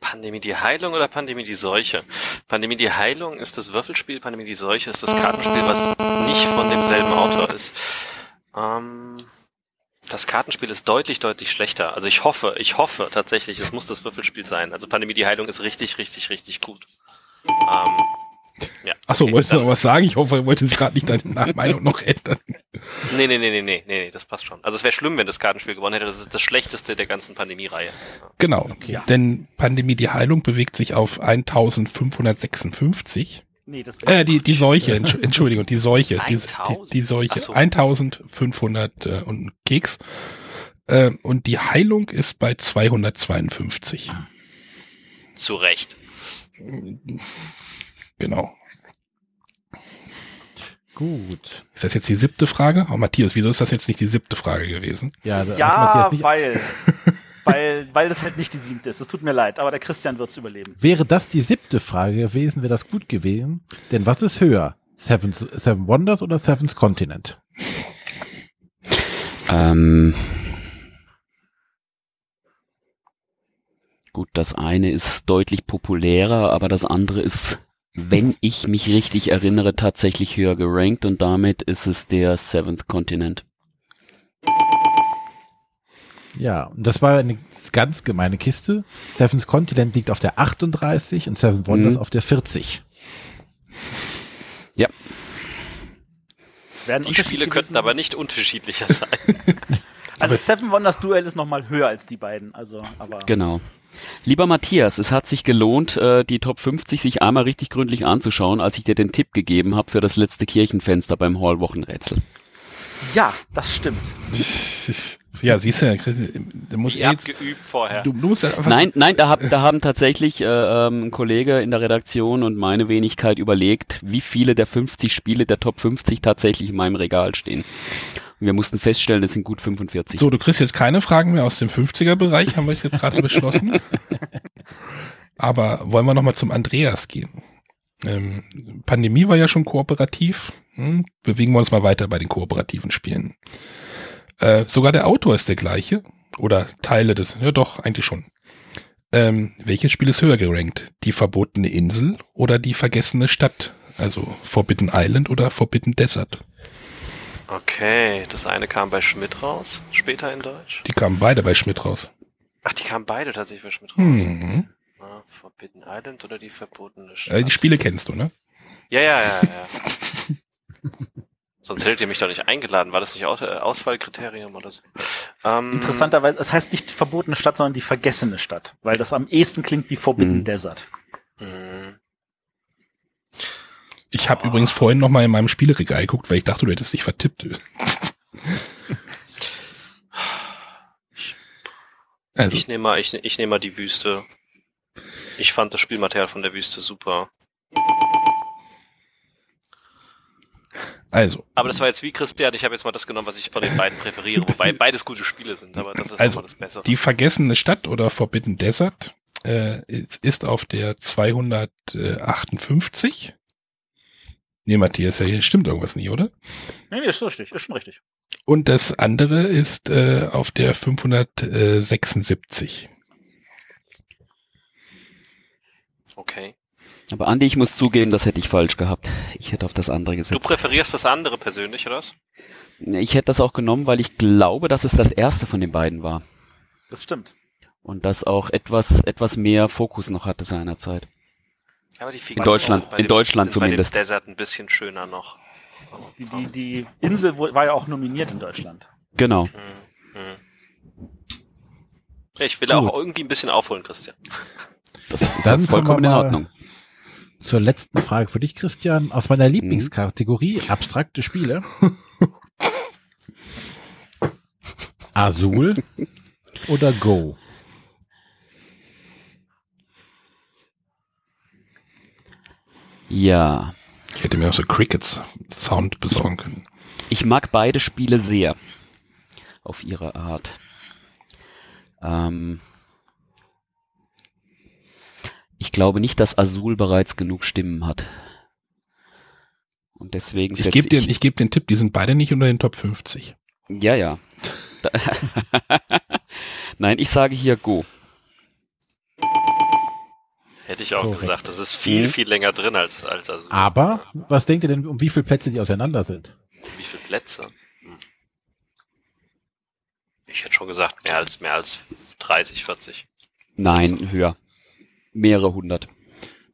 Pandemie die Heilung oder Pandemie die Seuche? Pandemie die Heilung ist das Würfelspiel, Pandemie die Seuche ist das Kartenspiel, was nicht von demselben Autor ist. Ähm, das Kartenspiel ist deutlich, deutlich schlechter. Also ich hoffe, ich hoffe tatsächlich, es muss das Würfelspiel sein. Also Pandemie die Heilung ist richtig, richtig, richtig gut. Ähm, ja, Achso, okay, wolltest du noch was ist- sagen? Ich hoffe, du wolltest gerade nicht deine Meinung noch ändern. Nee, nee, nee, nee, nee, nee, nee, das passt schon. Also es wäre schlimm, wenn das Kartenspiel gewonnen hätte. Das ist das schlechteste der ganzen Pandemie-Reihe. Genau, Ja. denn Pandemie die Heilung bewegt sich auf 1556. Nee, das Äh, die, die Seuche, Entsch- Entschuldigung, die Seuche, die, die, 1000? die Seuche, so. 1500 äh, und ein Keks. Äh, und die Heilung ist bei 252. Zu Recht. Genau. Gut. Ist das jetzt die siebte Frage? Oh, Matthias, wieso ist das jetzt nicht die siebte Frage gewesen? Ja, ja weil, weil, weil das halt nicht die siebte ist. Es tut mir leid, aber der Christian wird's überleben. wäre das die siebte Frage gewesen, wäre das gut gewesen. Denn was ist höher? Seven, Seven Wonders oder Seven's Continent? Ähm, gut, das eine ist deutlich populärer, aber das andere ist, wenn ich mich richtig erinnere, tatsächlich höher gerankt und damit ist es der Seventh Continent. Ja, und das war eine ganz gemeine Kiste. Seven's Continent liegt auf der 38 und Seven Wonders Mhm. auf der 40. Ja, Die Spiele könnten aber nicht unterschiedlicher sein. Also Seven Wonders Duell ist noch mal höher als die beiden. Also, aber genau. Lieber Matthias, es hat sich gelohnt, äh, die Top 50 sich einmal richtig gründlich anzuschauen, als ich dir den Tipp gegeben habe für das letzte Kirchenfenster beim Hall-Wochenrätsel. Ja, das stimmt. Ja, siehst du, Chris, da muss Ihr habt jetzt, geübt vorher. du, du musst einfach, Nein, nein, da, hab, da haben tatsächlich äh, ähm, ein Kollege in der Redaktion und meine Wenigkeit überlegt, wie viele der 50 Spiele der Top 50 tatsächlich in meinem Regal stehen. Und wir mussten feststellen, es sind gut 45. So, du kriegst jetzt keine Fragen mehr aus dem 50er-Bereich, haben wir jetzt gerade beschlossen. Aber wollen wir nochmal zum Andreas gehen? Ähm, Pandemie war ja schon kooperativ. Hm? Bewegen wir uns mal weiter bei den kooperativen Spielen. Äh, sogar der Autor ist der gleiche. Oder Teile des, ja doch, eigentlich schon. Ähm, welches Spiel ist höher gerankt? Die verbotene Insel oder die vergessene Stadt? Also Forbidden Island oder Forbidden Desert? Okay, das eine kam bei Schmidt raus, später in Deutsch. Die kamen beide bei Schmidt raus. Ach, die kamen beide tatsächlich bei Schmidt raus. Mhm. Ah, Forbidden Island oder die verbotene Stadt? Äh, die Spiele kennst du, ne? Ja, ja, ja, ja. Sonst hättet ihr mich doch nicht eingeladen. War das nicht Aus äh, Auswahlkriterium oder so? Ähm, Interessanterweise, es heißt nicht die verbotene Stadt, sondern die vergessene Stadt, weil das am ehesten klingt wie Forbidden Mhm. Desert. mh, Ich habe übrigens vorhin noch mal in meinem Spieleregal geguckt, weil ich dachte, du hättest dich vertippt. Also, Ich nehme mal, ich, ich nehme mal die Wüste. Ich fand das Spielmaterial von der Wüste super. also, Aber das war jetzt wie Christian, ich habe jetzt mal das genommen, was ich von den beiden präferiere, wobei beides gute Spiele sind, aber das ist Also, das Bessere. die vergessene Stadt oder Forbidden Desert äh, ist- ist auf der 258. Nee, Matthias, ja, hier stimmt irgendwas nie, oder? Nee, nee, ist richtig, ist schon richtig. Und das andere ist äh, auf der 576. Okay. Aber Andi, ich muss zugeben, das hätte ich falsch gehabt. Ich hätte auf das andere Du gesetzt. präferierst das andere persönlich, oder was? Ich hätte das auch genommen, weil ich glaube, dass es das erste von den beiden war. Das stimmt. Und das auch etwas, etwas mehr Fokus noch hatte seinerzeit. Ja, aber die In Deutschland- in dem- Deutschland sind bei dem zumindest. Desert ein bisschen schöner noch. Die, die, die Insel war ja auch nominiert in Deutschland. Genau. Hm, hm. Ich will Gut. auch irgendwie ein bisschen aufholen, Christian. Das ist Dann ja vollkommen kommen in Ordnung. Zur letzten Frage für dich, Christian. Aus meiner Lieblingskategorie, abstrakte Spiele. Azul oder Go? Ja. Ich hätte mir auch so Crickets Sound besorgen können. Ich mag beide Spiele sehr. Auf ihre Art. Ähm, ich glaube nicht, dass Azul bereits genug Stimmen hat. Und deswegen Ich gebe den, ich geb den Tipp, die sind beide nicht unter den Top 50. Ja, ja. Nein, ich sage hier Go. Hätte ich auch Korrekt. gesagt. Das ist viel, Mhm. viel länger drin als, als also Aber, was denkt ihr denn, um wie viele Plätze die auseinander sind? wie viele Plätze? Hm. Ich hätte schon gesagt, mehr als mehr als 30, 40. Nein, höher. Mehrere hundert.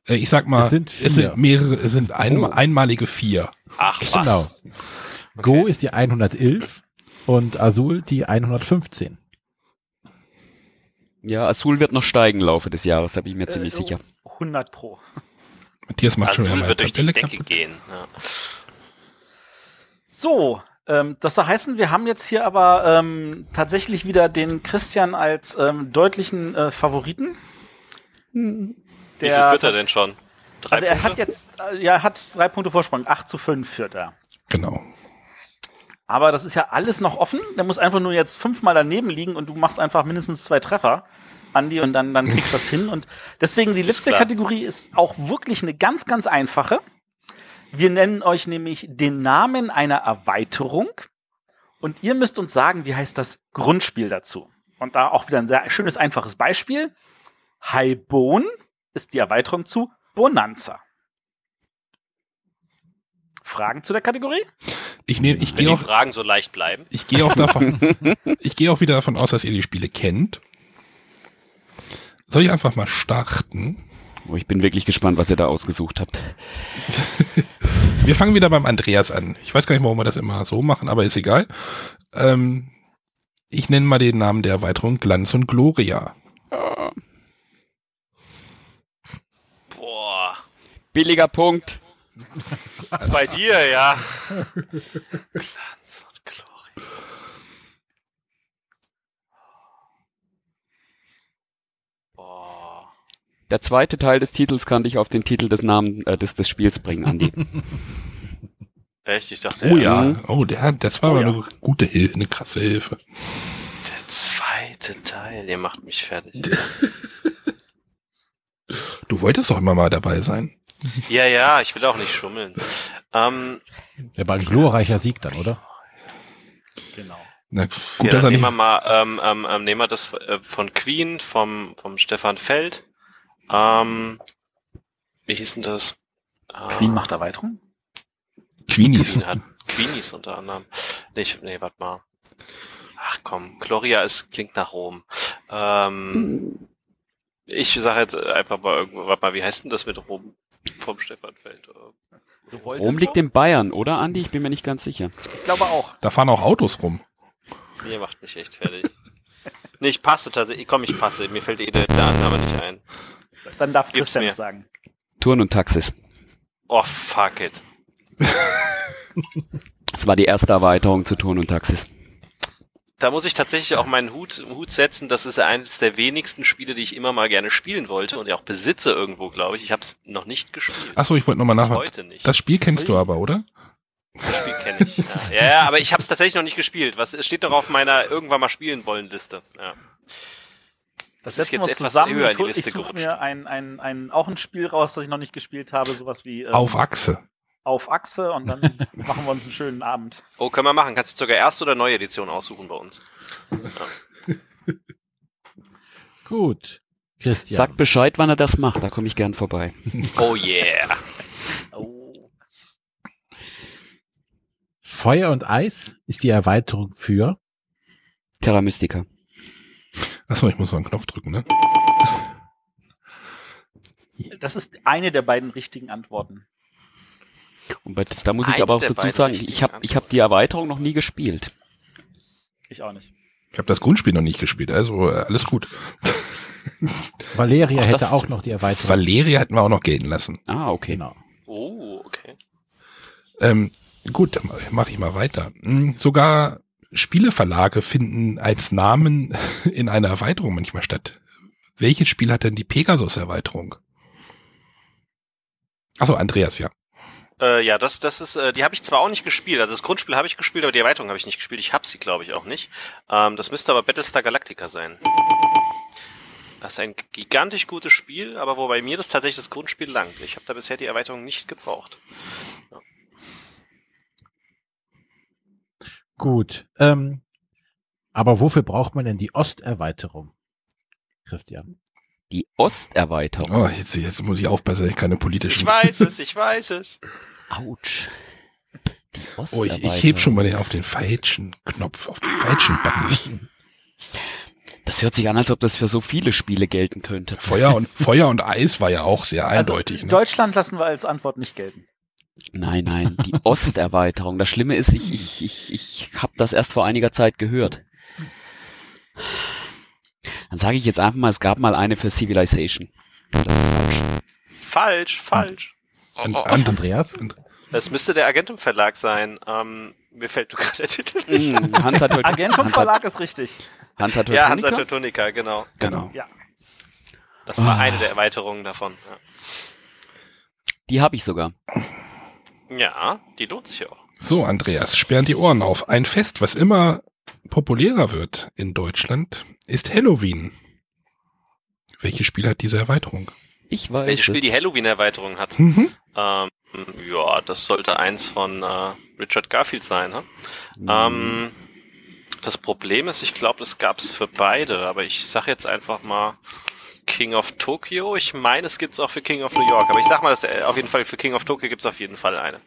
Äh, ich sag mal, Es sind es sind vier. mehrere, es sind ein, Oh. einmalige vier. Ach was. Genau. Go ist die 111 und Azul die 115. Ja, Azul wird noch steigen im Laufe des Jahres, da bin ich mir ziemlich Äh, sicher. 100 pro. Matthias macht schon Azul wieder wird durch die Decke kaputt. gehen. Ja. So, ähm, das soll heißen, wir haben jetzt hier aber ähm, tatsächlich wieder den Christian als ähm, deutlichen äh, Favoriten. Wie Der viel führt er denn schon? Drei Also er Punkte? hat jetzt, äh, ja, er hat drei Punkte Vorsprung, 8 zu 5 führt er. Genau. Aber das ist ja alles noch offen. Der muss einfach nur jetzt fünfmal daneben liegen und du machst einfach mindestens zwei Treffer, Andi, und dann, dann kriegst du das hin. Und deswegen die letzte. Kategorie ist auch wirklich eine ganz, ganz einfache. Wir nennen euch nämlich den Namen einer Erweiterung und ihr müsst uns sagen, wie heißt das Grundspiel dazu. Und da auch wieder ein sehr schönes, einfaches Beispiel. Highbone ist die Erweiterung zu Bonanza. Fragen zu der Kategorie? Ich nehme, ich Wenn gehe die auch, Fragen so leicht bleiben. ich gehe auch davon, ich gehe auch wieder davon aus, dass ihr die Spiele kennt. Soll ich einfach mal starten? Oh, ich bin wirklich gespannt, was ihr da ausgesucht habt. Wir fangen wieder beim Andreas an. Ich weiß gar nicht, warum wir das immer so machen, aber ist egal. Ähm, ich nenne mal den Namen der Erweiterung Glanz und Gloria. Boah. Billiger Punkt. Bei dir, ja. Glanz und Glory. Boah. Der zweite Teil des Titels kann dich auf den Titel des Namen äh, des, des Spiels bringen, Andi. Echt? Ich dachte, Oh ja, oh, der, das war Oh aber ja. eine gute Hilfe, eine krasse Hilfe. Der zweite Teil, ihr macht mich fertig. Du wolltest doch immer mal dabei sein. Ja, ja, ich will auch nicht schummeln. Ähm, Wäre mal ein glorreicher Sieg dann, oder? Genau. Na, gut, ja, dann nehmen nicht, wir mal, ähm, ähm, ähm, nehmen wir das äh, von Queen, vom, vom Stefan Feld. Ähm, wie hieß denn das? Äh, Queen macht Erweiterung? Queenies. Queen hat Queenies unter anderem. Nee, ich, nee, warte mal. Ach komm, Gloria ist, klingt nach Rom. Ähm, ich sage jetzt einfach mal irgendwo, warte mal, wie heißt denn das mit Rom vom Stefan Feld? Äh, Rom liegt in Bayern, oder, Andi? Ich bin mir nicht ganz sicher. Ich glaube auch. Da fahren auch Autos rum. Ihr macht mich echt fertig. nee, ich passe tatsächlich. Komm, ich passe. Mir fällt eh der, Annahme nicht ein. Dann darf Gib's Christian mir. es sagen. Turn und Taxis. Oh, fuck it. Das war die erste Erweiterung zu Turn und Taxis. Da muss ich tatsächlich auch meinen Hut, Hut setzen. Das ist eines der wenigsten Spiele, die ich immer mal gerne spielen wollte und ja auch besitze irgendwo, glaube ich. Ich habe es noch nicht gespielt. Achso, ich wollte nochmal Bis nachfragen. heute nicht. Das Spiel kennst du aber, oder? Das Spiel kenne ich. Ja. ja, ja, aber ich habe es tatsächlich noch nicht gespielt. Was es steht noch auf meiner irgendwann mal spielen wollen Liste. Ja. Das Das ist jetzt etwas zusammen. höher in Ich, die Liste ich suche gerutscht. mir ein, ein, ein, auch ein Spiel raus, das ich noch nicht gespielt habe, sowas wie ähm, Auf Achse. Auf Achse und dann machen wir uns einen schönen Abend. Oh, können wir machen. Kannst du sogar erste oder neue Edition aussuchen bei uns. Gut. Christian. Sagt Bescheid, wann er das macht, da komme ich gern vorbei. Oh yeah. Oh. Feuer und Eis ist die Erweiterung für Terra Mystica. Achso, ich muss mal einen Knopf drücken, ne? Das ist eine der beiden richtigen Antworten. Und bei, da muss ich aber auch dazu sagen, ich habe ich hab die Erweiterung noch nie gespielt. Ich auch nicht. Ich habe das Grundspiel noch nicht gespielt, also äh, alles gut. Valeria Ach, hätte das- auch noch die Erweiterung. Valeria hätten wir auch noch gelten lassen. Ah, okay. Genau. Oh, okay. Ähm, gut, mache ich mal weiter. Hm, Sogar Spieleverlage finden als Namen in einer Erweiterung manchmal statt. Welches Spiel hat denn die Pegasus-Erweiterung? Achso, Andreas, ja. Äh, ja, das, das ist, äh, die habe ich zwar auch nicht gespielt, also das Grundspiel habe ich gespielt, aber die Erweiterung habe ich nicht gespielt. Ich habe sie, glaube ich, auch nicht. Ähm, das müsste aber Battlestar Galactica sein. Das ist ein gigantisch gutes Spiel, aber wobei mir das tatsächlich das Grundspiel langt. Ich habe da bisher die Erweiterung nicht gebraucht. Gut. Ähm, aber wofür braucht man denn die Osterweiterung? Christian. Die Osterweiterung. Oh, jetzt, jetzt muss ich aufpassen, dass ich keine politischen. Ich weiß es, ich weiß es. Autsch. Die Oh, Osterweiterung. ich, ich heb schon mal den, auf den falschen Knopf, auf den falschen Button. Das hört sich an, als ob das für so viele Spiele gelten könnte. Feuer und, Feuer und Eis war ja auch sehr eindeutig. also, ne? Deutschland lassen wir als Antwort nicht gelten. Nein, nein, die Osterweiterung. Das Schlimme ist, ich, ich, ich, ich habe das erst vor einiger Zeit gehört. Dann sage ich jetzt einfach mal, es gab mal eine für Civilization. Das ist falsch. Falsch, falsch. Oh, Und, oh, und, Andreas? Das müsste der Agentum Verlag sein. Ähm, mir fällt nur gerade der Titel nicht. Mm, Hansa Agentum Verlag ist richtig. Hansa Ja, Hansa Teutonica? Teutonica, genau. genau. Ja. Das war Ah. eine der Erweiterungen davon. Die habe ich sogar. Ja. ja, die lohnt sich ja auch. So, Andreas, sperren die Ohren auf. Ein Fest, was immer populärer wird in Deutschland, ist Halloween. Welches Spiel hat diese Erweiterung? Ich weiß Welches Spiel die Halloween-Erweiterung hat? Mhm. Ähm, ja, das sollte eins von äh, Richard Garfield sein. Hm, Ähm, das Problem ist, ich glaube, es gab es für beide, aber ich sag jetzt einfach mal King of Tokyo. Ich meine, es gibt es auch für King of New York, aber ich sag mal, dass, äh, auf jeden Fall für King of Tokyo gibt es auf jeden Fall eine.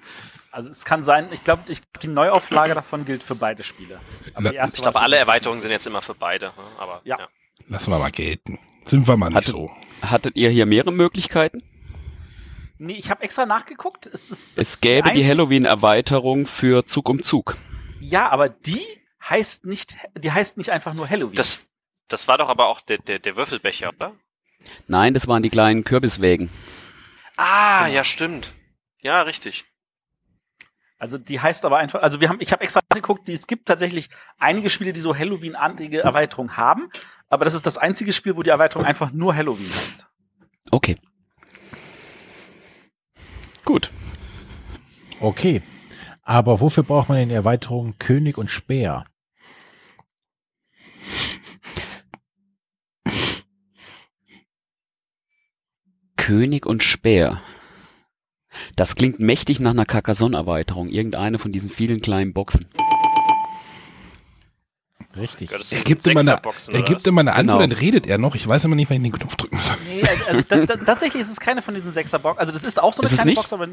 Also es kann sein, ich glaube, ich, die Neuauflage davon gilt für beide Spiele. Aber die erste Ich glaube, alle Erweiterungen sind jetzt immer für beide. Ne? Aber Ja. ja. Lassen wir mal gelten. Sind wir mal nicht Hatte- so. Hattet ihr hier mehrere Möglichkeiten? Nee, ich habe extra nachgeguckt. Es, ist, Es ist gäbe die Halloween-Erweiterung für Zug um Zug. Ja, aber die heißt nicht, die heißt nicht einfach nur Halloween. Das, das war doch aber auch der, der, der Würfelbecher, oder? Nein, das waren die kleinen Kürbiswägen. Ah, Genau. ja, stimmt. Ja, richtig. Also die heißt aber einfach, also wir haben, ich habe extra geguckt, die, es gibt tatsächlich einige Spiele, die so Halloween-artige Erweiterungen haben, aber das ist das einzige Spiel, wo die Erweiterung einfach nur Halloween heißt. Okay. Gut. Okay. Aber wofür braucht man die Erweiterung König und Speer? König und Speer. Das klingt mächtig nach einer Carcassonne-Erweiterung. Irgendeine von diesen vielen kleinen Boxen. Richtig. Gott, Er gibt immer eine, Sechserboxen, er gibt immer eine Antwort, Genau. dann redet er noch. Ich weiß aber nicht, wann ich den Knopf drücken soll. Nee, also das, das, tatsächlich ist es keine von diesen Sechser-Box. Also das ist auch so eine Ist kleine nicht? Box, aber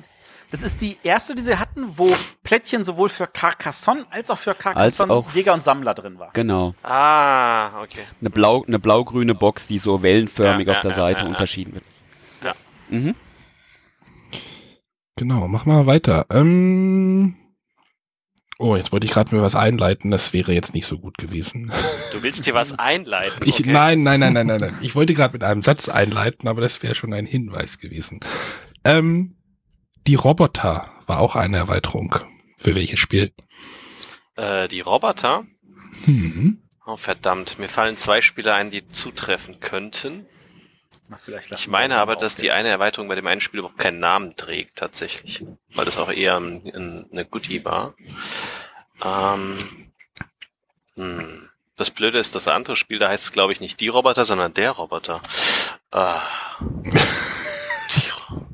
das ist die erste, die sie hatten, wo Plättchen sowohl für Carcassonne als auch für Carcassonne auch- Jäger und Sammler drin war. Genau. Ah, okay. Eine, blau, eine blau-grüne Box, die so wellenförmig Ja, auf der ja, Seite ja, ja. unterschieden wird. Ja. Mhm. Genau, mach mal weiter. Ähm, oh, jetzt wollte ich gerade mir was einleiten. Das wäre jetzt nicht so gut gewesen. Du willst dir was einleiten. Ich, okay. Nein, nein, nein, nein, nein, nein. Ich wollte gerade mit einem Satz einleiten, aber das wäre schon ein Hinweis gewesen. Ähm, die Roboter war auch eine Erweiterung. Für welches Spiel? Äh, die Roboter. Mhm. Oh, verdammt. Mir fallen zwei Spiele ein, die zutreffen könnten. Ich meine aber, dass die eine Erweiterung bei dem einen Spiel überhaupt keinen Namen trägt, tatsächlich. Weil das auch eher ein, ein, eine Goodie war. Ähm, hm. Das Blöde ist, das andere Spiel, da heißt es, glaube ich, nicht die Roboter, sondern der Roboter. Ah. Die Ro-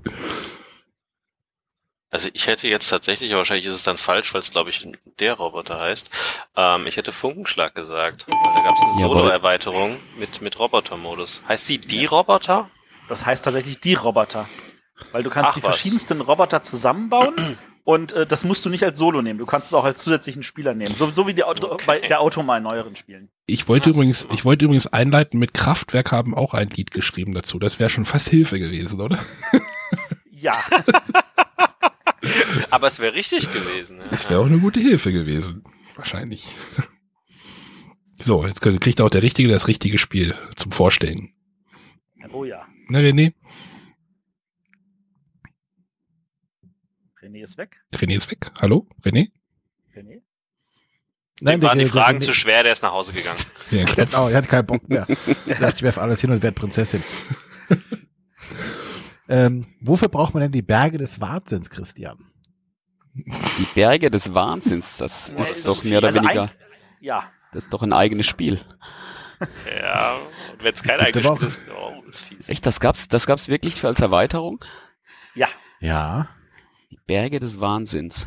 Also ich hätte jetzt tatsächlich, aber wahrscheinlich ist es dann falsch, weil es glaube ich der Roboter heißt. Ähm, ich hätte Funkenschlag gesagt. Weil da gab es eine. Solo-Erweiterung mit, mit Roboter-Modus. Heißt die die Roboter? Das heißt tatsächlich die Roboter. Weil du kannst Ach, die was. verschiedensten Roboter zusammenbauen und äh, das musst du nicht als Solo nehmen. Du kannst es auch als zusätzlichen Spieler nehmen. So, so wie die Auto, Okay. bei der Auto mal in neueren Spielen. Ich wollte Das übrigens, ich wollte übrigens einleiten, mit Kraftwerk haben auch ein Lied geschrieben dazu. Das wäre schon fast Hilfe gewesen, oder? Ja, Aber es wäre richtig gewesen. Das wäre auch eine gute Hilfe gewesen. Wahrscheinlich. So, jetzt kriegt auch der Richtige das richtige Spiel zum Vorstellen. oh ja. Na, René? René ist weg. René ist weg. Hallo? René? René? Dem waren die Fragen zu schwer, der ist nach Hause gegangen. Ja, klar. Genau, er hat keinen Bock mehr. Er dachte, ich werfe alles hin und werde Prinzessin. ähm, wofür braucht man denn die Berge des Wahnsinns, Christian? Die Berge des Wahnsinns, das Ja, ist ist doch mehr oder Also weniger, ein- Ja, das ist doch ein eigenes Spiel. Ja, und wenn es kein eigenes Spiel ist, oh, ist fies. Echt, das gab's, das gab's wirklich als Erweiterung? ja. Ja. Die Berge des Wahnsinns.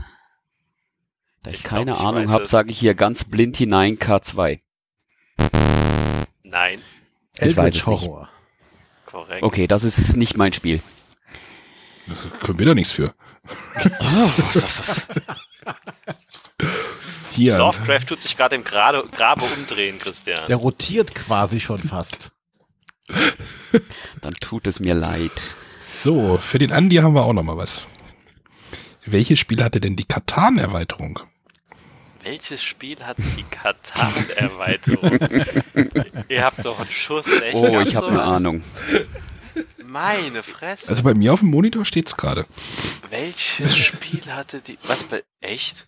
Da ich, Ich glaub, keine ich Ahnung weiß habe, sage ich hier ganz blind hinein K2. Nein, Ich weiß Eldritch es nicht. Korrekt. Okay, das ist nicht mein Spiel. Da können wir doch nichts für. Hier. Lovecraft tut sich gerade im Grade, Grabe umdrehen, Christian. Der rotiert quasi schon fast. Dann tut es mir leid. So, für den Andi haben wir auch noch mal was. Welches Spiel hatte denn die Katan-Erweiterung? Welches Spiel hatte die Katan-Erweiterung? Ihr habt doch einen Schuss, echt? Oh, ich habe eine? Ahnung. Meine Fresse. Also bei mir auf dem Monitor steht's gerade. Welches Spiel hatte die. Was bei. Echt?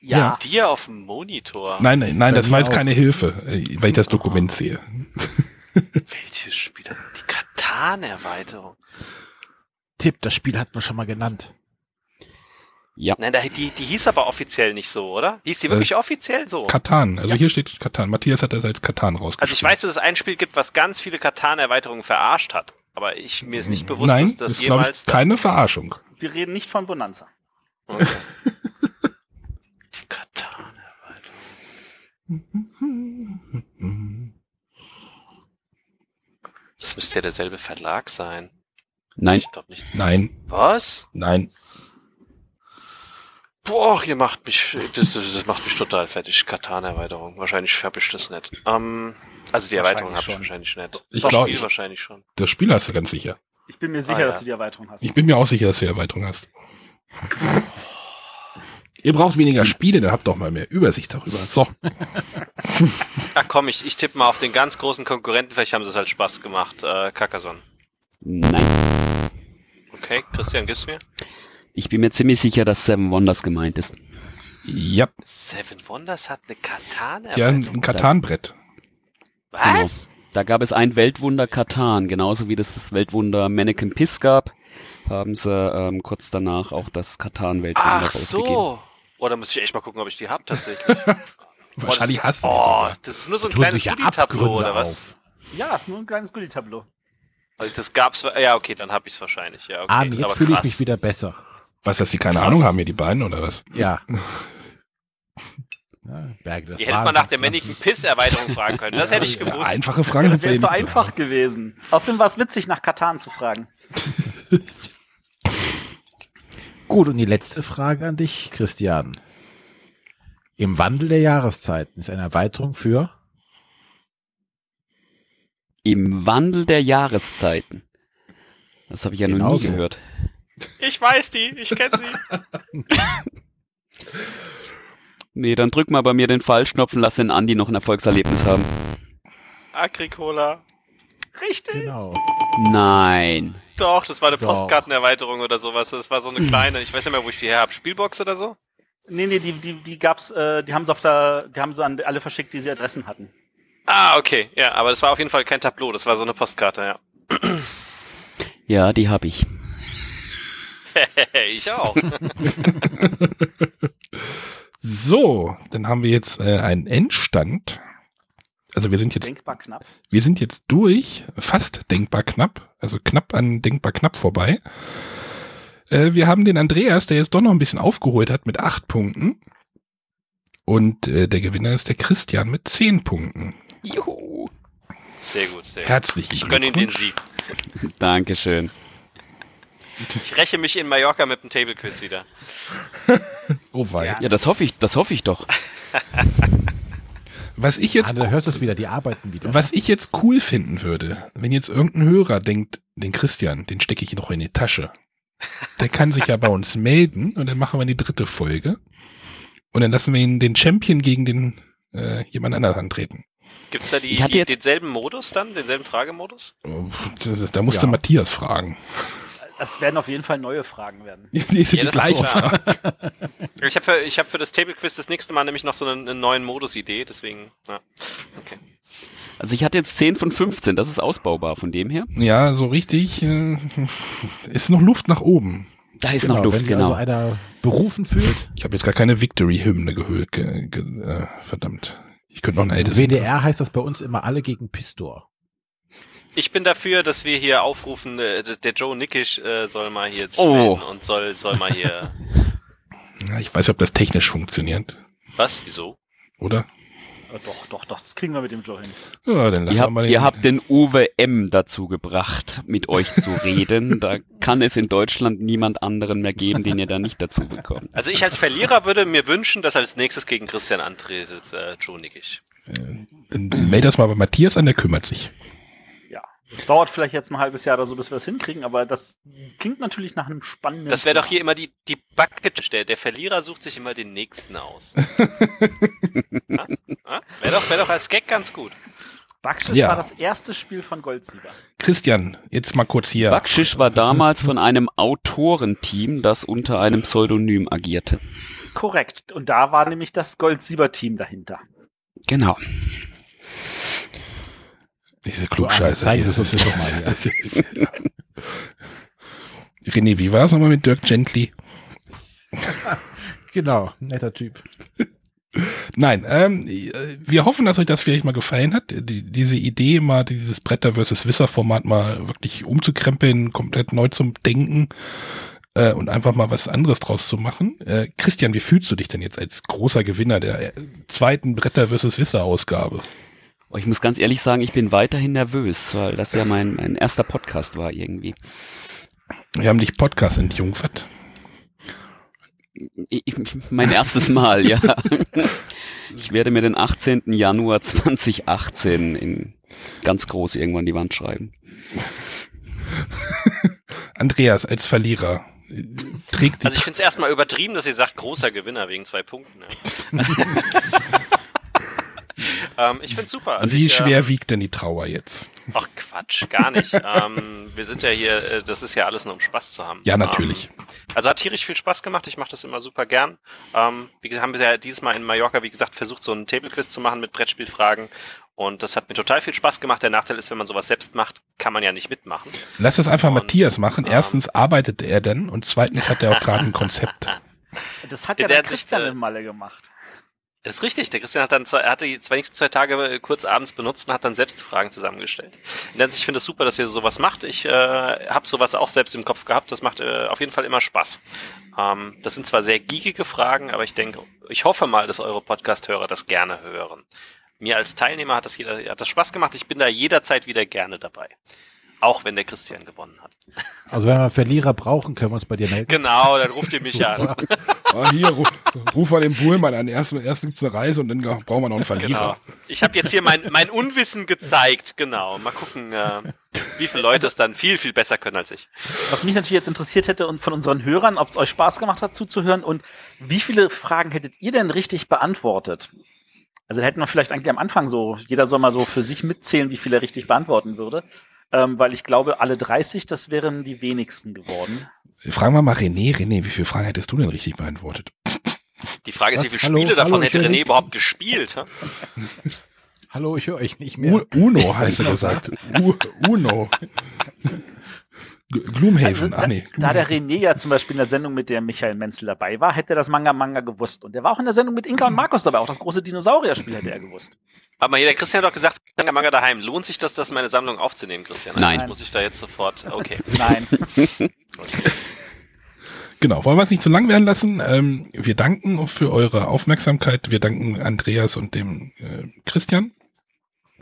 Ja. Dir auf dem Monitor? Nein, nein, nein, Bei das war jetzt auch. keine Hilfe, äh, weil ich das Dokument sehe. Welches Spiel? hatte Die Katan-Erweiterung. Tipp, das Spiel hat man schon mal genannt. Ja, Nein, die, die hieß aber offiziell nicht so, oder? Hieß die wirklich offiziell so? Katan, also hier steht Katan. Matthias hat das als Katan rausgeschrieben. Also ich weiß, dass es ein Spiel gibt, was ganz viele Katan-Erweiterungen verarscht hat. Aber ich, mir ist nicht bewusst, Nein, dass das ist glaube jemals... ich keine Verarschung. Wir reden nicht von Bonanza. Okay. Die Katan-Erweiterung. Das müsste ja derselbe Verlag sein. nein, Ich glaube nicht. Nein, Was? nein. Boah, ihr macht mich, das, das, das macht mich total fertig. Katan-Erweiterung. Wahrscheinlich habe ich das nicht. Ähm, also die Erweiterung habe ich Wahrscheinlich nicht. Ich Das glaube, Spiel ich, wahrscheinlich schon. das Spiel hast du ganz sicher. Ich bin mir sicher, Ah, ja. dass du die Erweiterung hast. Ich bin mir auch sicher, dass du die Erweiterung hast. Ihr braucht weniger Spiele, dann habt doch mal mehr Übersicht darüber. So, Ach komm, ich, ich tippe mal auf den ganz großen Konkurrenten. Vielleicht haben sie es halt Spaß gemacht. Äh, Carcassonne. nein. Okay, Christian, gib's mir. Ich bin mir ziemlich sicher, dass Seven Wonders gemeint ist. ja, Seven Wonders hat eine Katan ja ein Katan-Brett. Was? Da gab es ein Weltwunder Katan, genauso wie das, das Weltwunder Mannequin Piss gab, haben sie ähm, kurz danach auch das Katan-Weltwunder Ach rausgegeben. so. Oh, da muss ich echt mal gucken, ob ich die hab tatsächlich. Wahrscheinlich oh, hast du die Oh, sogar. das ist nur so ein kleines Goodie-Tableau, oder was? auf. ja, ist nur ein kleines Goodie-Tableau. Also das gab's, ja, okay, dann hab ich's wahrscheinlich, ja, okay. Ah, jetzt fühle ich mich wieder besser. Was, dass sie keine Krass. Ahnung haben, hier die beiden, oder was? Ja. ja Berge des Ihr hättet mal nach der. Mannequin Piss-Erweiterung fragen können, das hätte ich Ja, gewusst. einfache Fragen Das wäre so nicht so einfach gewesen. Außerdem war es witzig, nach Katan zu fragen. Gut, und die letzte Frage an dich, Christian. Im Wandel der Jahreszeiten ist eine Erweiterung für Im Wandel der Jahreszeiten. Das habe ich ja noch Genau nie so. gehört. Ich weiß die, ich kenne sie. Nee, dann drück mal bei mir den Falschknopf und lass den Andi noch ein Erfolgserlebnis haben. Agricola. Richtig. genau. Nein. Doch, das war eine Doch. Postkartenerweiterung oder sowas. Das war so eine kleine, ich weiß nicht mehr, wo ich die her habe. Spielbox oder so? Nee, nee, die, die, die gab's, äh, die haben sie auf der, die haben sie an alle verschickt, die sie Adressen hatten. Ah, okay. Ja, aber das war auf jeden Fall kein Tableau, das war so eine Postkarte, ja. Ja, die habe ich. ich auch. So, dann haben wir jetzt äh, einen Endstand. Also wir sind jetzt, Denkbar knapp. wir sind jetzt durch, fast denkbar knapp, also knapp an denkbar knapp vorbei. Äh, wir haben den Andreas, der jetzt doch noch ein bisschen aufgeholt hat mit acht Punkten. Und äh, der Gewinner ist der Christian mit zehn Punkten. Juhu. Sehr gut, sehr gut. Herzlichen Ich gönne ihm den Glückwunsch. Sieg. Dankeschön. Ich räche mich in Mallorca mit dem Table Quiz wieder. Oh wei. Ja, das hoffe ich, das hoffe ich doch. Was ich jetzt Ah, da hörst du es wieder, die arbeiten wieder. Was ich jetzt cool finden würde, wenn jetzt irgendein Hörer denkt, den Christian, den stecke ich noch in die Tasche. Der kann sich ja bei uns melden und dann machen wir die dritte Folge. Und dann lassen wir ihn den Champion gegen den äh, jemand anderen antreten. Gibt's da die, Ich hatte die, jetzt- denselben Modus dann? Denselben Fragemodus? Oh, Da, da musste Ja. Matthias fragen. Es werden auf jeden Fall neue Fragen werden. Die ist ja die das ist gleiche klar. Frage. Ich habe für, ich hab für das Table Quiz das nächste Mal nämlich noch so einen, einen neuen Modus-Idee, deswegen, ja. Okay. Also ich hatte jetzt 10 von 15, das ist ausbaubar von dem her. Ja, so richtig äh, ist noch Luft nach oben. Da ist genau, noch Luft, wenn sich genau. also einer berufen fühlt. Ich habe jetzt gar keine Victory-Hymne gehört. Ge, ge, äh, verdammt. Ich könnte noch eine älteste. WDR heißt das bei uns immer alle gegen Pistor. Ich bin dafür, dass wir hier aufrufen, äh, der Joe Nickisch äh, soll mal hier sich Oh. und soll, soll mal hier. Ja, ich weiß nicht, ob das technisch funktioniert. Was? Wieso? Oder? Äh, doch, doch, das kriegen wir mit dem Joe hin. Ja, dann lassen Ihr wir mal den. ihr habt den Uwe M. dazu gebracht, mit euch zu reden. Da kann es in Deutschland niemand anderen mehr geben, den ihr da nicht dazu bekommt. Also ich als Verlierer würde mir wünschen, dass als nächstes gegen Christian antretet, äh, Joe Nickisch. Dann melde das mal bei Matthias an, der kümmert sich. Es dauert vielleicht jetzt ein halbes Jahr oder so, bis wir es hinkriegen, aber das klingt natürlich nach einem spannenden. Das wäre doch hier immer die, die Bucket. Der, der Verlierer sucht sich immer den nächsten aus. ja? Ja? Wäre doch, wär doch als Gag ganz gut. Backschisch Ja. war das erste Spiel von Goldsieger. Christian, jetzt mal kurz hier. Backschisch war damals von einem Autorenteam, das unter einem Pseudonym agierte. Korrekt. Und da war nämlich das Goldsieber-Team dahinter. Genau. Diese Klugscheiße. zeigen hier. Sie es uns doch mal René, wie war es nochmal mit Dirk Gently? Genau, netter Typ. Nein, ähm, äh, wir hoffen, dass euch das vielleicht mal gefallen hat. Die, diese Idee, mal dieses Bretter versus Wisser-Format mal wirklich umzukrempeln, komplett neu zum Denken äh, und einfach mal was anderes draus zu machen. Äh, Christian, wie fühlst du dich denn jetzt als großer Gewinner der äh, zweiten Bretter versus Wisser-Ausgabe? Oh, Ich muss ganz ehrlich sagen, ich bin weiterhin nervös, weil das ja mein, mein erster Podcast war irgendwie. Wir haben dich Podcast entjungfert. Ich, mein erstes Mal, ja. Ich werde mir den 18. Januar 2018 in ganz groß irgendwann die Wand schreiben. Andreas als Verlierer trägt Also ich finde es erstmal übertrieben, dass ihr sagt, großer Gewinner wegen zwei Punkten. Ja. ähm, ich finde super. Also Wie ich, schwer Ähm, wiegt denn die Trauer jetzt? ach Quatsch, gar nicht. ähm, wir sind ja hier, äh, das ist ja alles nur um Spaß zu haben. Ja, natürlich. Ähm, also hat tierisch viel Spaß gemacht. Ich mache das immer super gern. Ähm, wie gesagt, haben wir ja dieses Mal in Mallorca, wie gesagt, versucht, so einen Table-Quiz zu machen mit Brettspielfragen. Und das hat mir total viel Spaß gemacht. Der Nachteil ist, wenn man sowas selbst macht, kann man ja nicht mitmachen. Lass das einfach Und, Matthias machen. ähm, Erstens arbeitet er dann und zweitens hat er auch gerade ein Konzept. Das hat Ja, ja der der hat sich, Christian äh, in Malle gemacht. Das ist richtig. Der Christian hat dann zwei, er hatte die zwei nächsten zwei Tage äh, kurz abends benutzt und hat dann selbst Fragen zusammengestellt. Hinsicht, ich finde es super, dass ihr sowas macht. Ich äh, habe sowas auch selbst im Kopf gehabt. Das macht äh, auf jeden Fall immer Spaß. Ähm, das sind zwar sehr geekige Fragen, aber ich denke, ich hoffe mal, dass eure Podcast-Hörer das gerne hören. Mir als Teilnehmer hat das, jeder, hat das Spaß gemacht. Ich bin da jederzeit wieder gerne dabei. Auch wenn der Christian gewonnen hat. Also wenn wir einen Verlierer brauchen, können wir uns bei dir melden. Genau, dann ruft ihr mich an. Ah, hier, ruf, ruf mal den Buhlmann an. Erst, erst gibt's eine Reise und dann brauchen wir noch einen Genau. Verlierer. Ich habe jetzt hier mein, mein Unwissen gezeigt, genau. Mal gucken, äh, wie viele Leute es dann viel, viel besser können als ich. Was mich natürlich jetzt interessiert hätte und von unseren Hörern, ob es euch Spaß gemacht hat zuzuhören und wie viele Fragen hättet ihr denn richtig beantwortet? Also da hätten wir vielleicht eigentlich am Anfang so, jeder soll mal so für sich mitzählen, wie viel er richtig beantworten würde. Ähm, weil ich glaube, alle 30, das wären die wenigsten geworden. Fragen wir mal René. René, wie viele Fragen hättest du denn richtig beantwortet? Die Frage ist, Was? wie viele Hallo, Spiele davon hallo, ich hätte René nichts. überhaupt gespielt? Hallo, ich höre euch nicht mehr. U Uno hast du gesagt. U Uno. Gloomhaven. Also, ah, nee. Da der Gloomhaven. René ja zum Beispiel in der Sendung mit der Michael Menzel dabei war, hätte er das Manga Manga gewusst. Und der war auch in der Sendung mit Inka und Markus dabei. Auch das große Dinosaurierspiel hätte er gewusst. Aber mal hier, der Christian hat doch gesagt, Manga Manga daheim. Lohnt sich das, das in meine Sammlung aufzunehmen, Christian? Nein. Also Muss ich da jetzt sofort, okay. Nein. Genau, wollen wir es nicht zu lang werden lassen. Ähm, wir danken für eure Aufmerksamkeit. Wir danken Andreas und dem äh, Christian.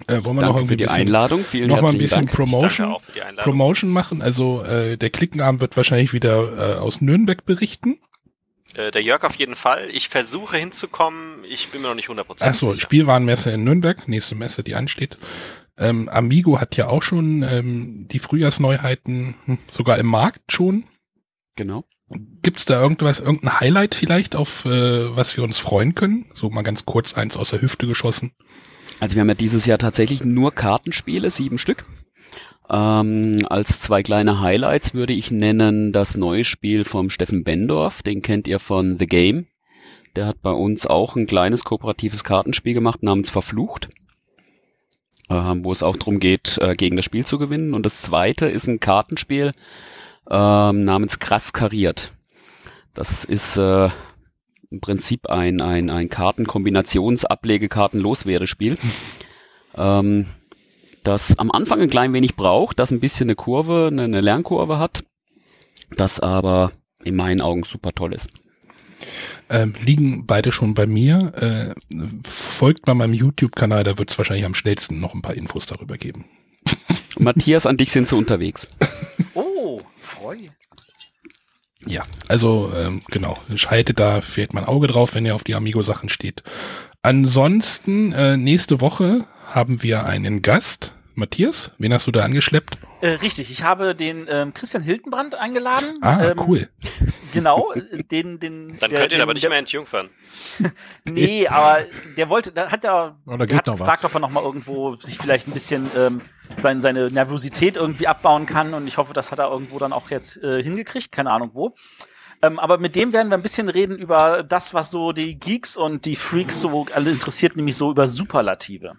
Äh, wollen wir noch Danke irgendwie für die ein bisschen, Einladung. Vielen noch mal ein bisschen Dank. Promotion. Promotion machen? Also äh, der Klickenabend wird wahrscheinlich wieder äh, aus Nürnberg berichten. Äh, der Jörg auf jeden Fall. Ich versuche hinzukommen. Ich bin mir noch nicht 100% Achso, sicher. Spielwarenmesse in Nürnberg, nächste Messe, die ansteht. Ähm, Amigo hat ja auch schon ähm, die Frühjahrsneuheiten hm, sogar im Markt schon. Genau. Gibt's da irgendwas, irgendein Highlight vielleicht, auf äh, was wir uns freuen können? So mal ganz kurz eins aus der Hüfte geschossen. Also wir haben ja dieses Jahr tatsächlich nur Kartenspiele, sieben Stück. Ähm, als zwei kleine Highlights würde ich nennen das neue Spiel vom Steffen Bendorf, den kennt ihr von The Game. Der hat bei uns auch ein kleines kooperatives Kartenspiel gemacht namens Verflucht, ähm, wo es auch darum geht, äh, gegen das Spiel zu gewinnen. Und das zweite ist ein Kartenspiel ähm, namens Krass kariert. Das ist äh, im Prinzip ein, ein, ein Kartenkombinations-Ablegekarten-Loswerdespiel, ähm, das am Anfang ein klein wenig braucht, das ein bisschen eine Kurve, eine, eine Lernkurve hat, das aber in meinen Augen super toll ist. Ähm, liegen beide schon bei mir. Äh, folgt mal meinem YouTube-Kanal, da wird's wahrscheinlich am schnellsten noch ein paar Infos darüber geben. Matthias, an dich sind sie unterwegs. Oh, Freude. Ja, also ähm, genau, schaltet da vielleicht mal ein Auge drauf, wenn ihr auf die Amigo-Sachen steht. Ansonsten, äh, nächste Woche haben wir einen Gast. Matthias, wen hast du da angeschleppt? Äh, richtig, ich habe den ähm, Christian Hildenbrand eingeladen. Ah, ähm, cool. Genau, den, den. Dann der- könnt ihr ihn den, aber nicht der, mehr entjungfern. Nee, aber der wollte, da hat ja, Oh, da hat noch was. gefragt, ob er noch mal irgendwo sich vielleicht ein bisschen ähm, sein, seine Nervosität irgendwie abbauen kann und ich hoffe, das hat er irgendwo dann auch jetzt äh, hingekriegt, keine Ahnung wo. Ähm, aber mit dem werden wir ein bisschen reden über das, was so die Geeks und die Freaks so alle interessiert, nämlich so über Superlative.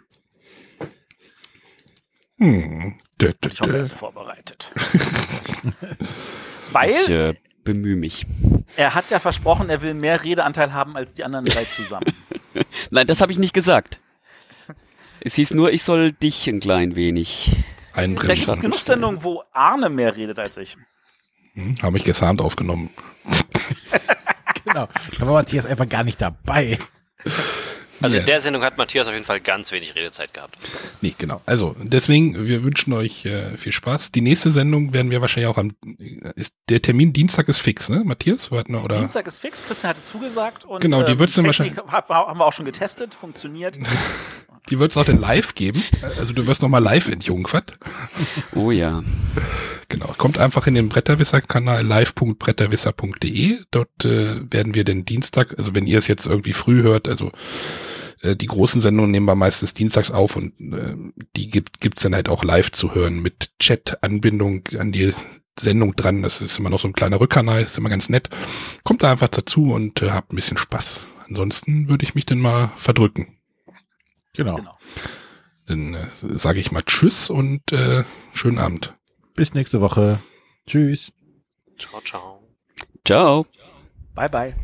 Hm. Ich hoffe, er ist vorbereitet. Weil Ich äh, bemühe mich. er hat ja versprochen, er will mehr Redeanteil haben als die anderen drei zusammen. Nein, das habe ich nicht gesagt. Es hieß nur, ich soll dich ein klein wenig. Vielleicht gibt Einbremsen. es genug Sendungen, wo Arne mehr redet als ich. Hm, Habe ich gestern Abend aufgenommen. Genau. Da war Matthias einfach gar nicht dabei. Also Ja. in der Sendung hat Matthias auf jeden Fall ganz wenig Redezeit gehabt. Nee, genau. Also deswegen, wir wünschen euch äh, viel Spaß. Die nächste Sendung werden wir wahrscheinlich auch am. Ist, der Termin Dienstag ist fix, ne, Matthias? Warten wir, oder? Dienstag ist fix, Christian hatte zugesagt und Genau, die ähm, wird's dann Technik hab- haben wir auch schon getestet, funktioniert. Die wird es auch dann live geben. Also du wirst nochmal live entjungfert. Oh ja. Genau. Kommt einfach in den Bretterwisser-Kanal live.bretterwisser.de. Dort äh, werden wir den Dienstag, also wenn ihr es jetzt irgendwie früh hört, also äh, die großen Sendungen nehmen wir meistens dienstags auf und äh, die gibt gibt's dann halt auch live zu hören mit Chat-Anbindung an die Sendung dran. Das ist immer noch so ein kleiner Rückkanal, ist immer ganz nett. Kommt da einfach dazu und äh, habt ein bisschen Spaß. Ansonsten würde ich mich dann mal verdrücken. Genau. Genau. Dann äh, sage ich mal Tschüss und äh, schönen Abend. Bis nächste Woche. Tschüss. Ciao, ciao. Ciao. Bye bye.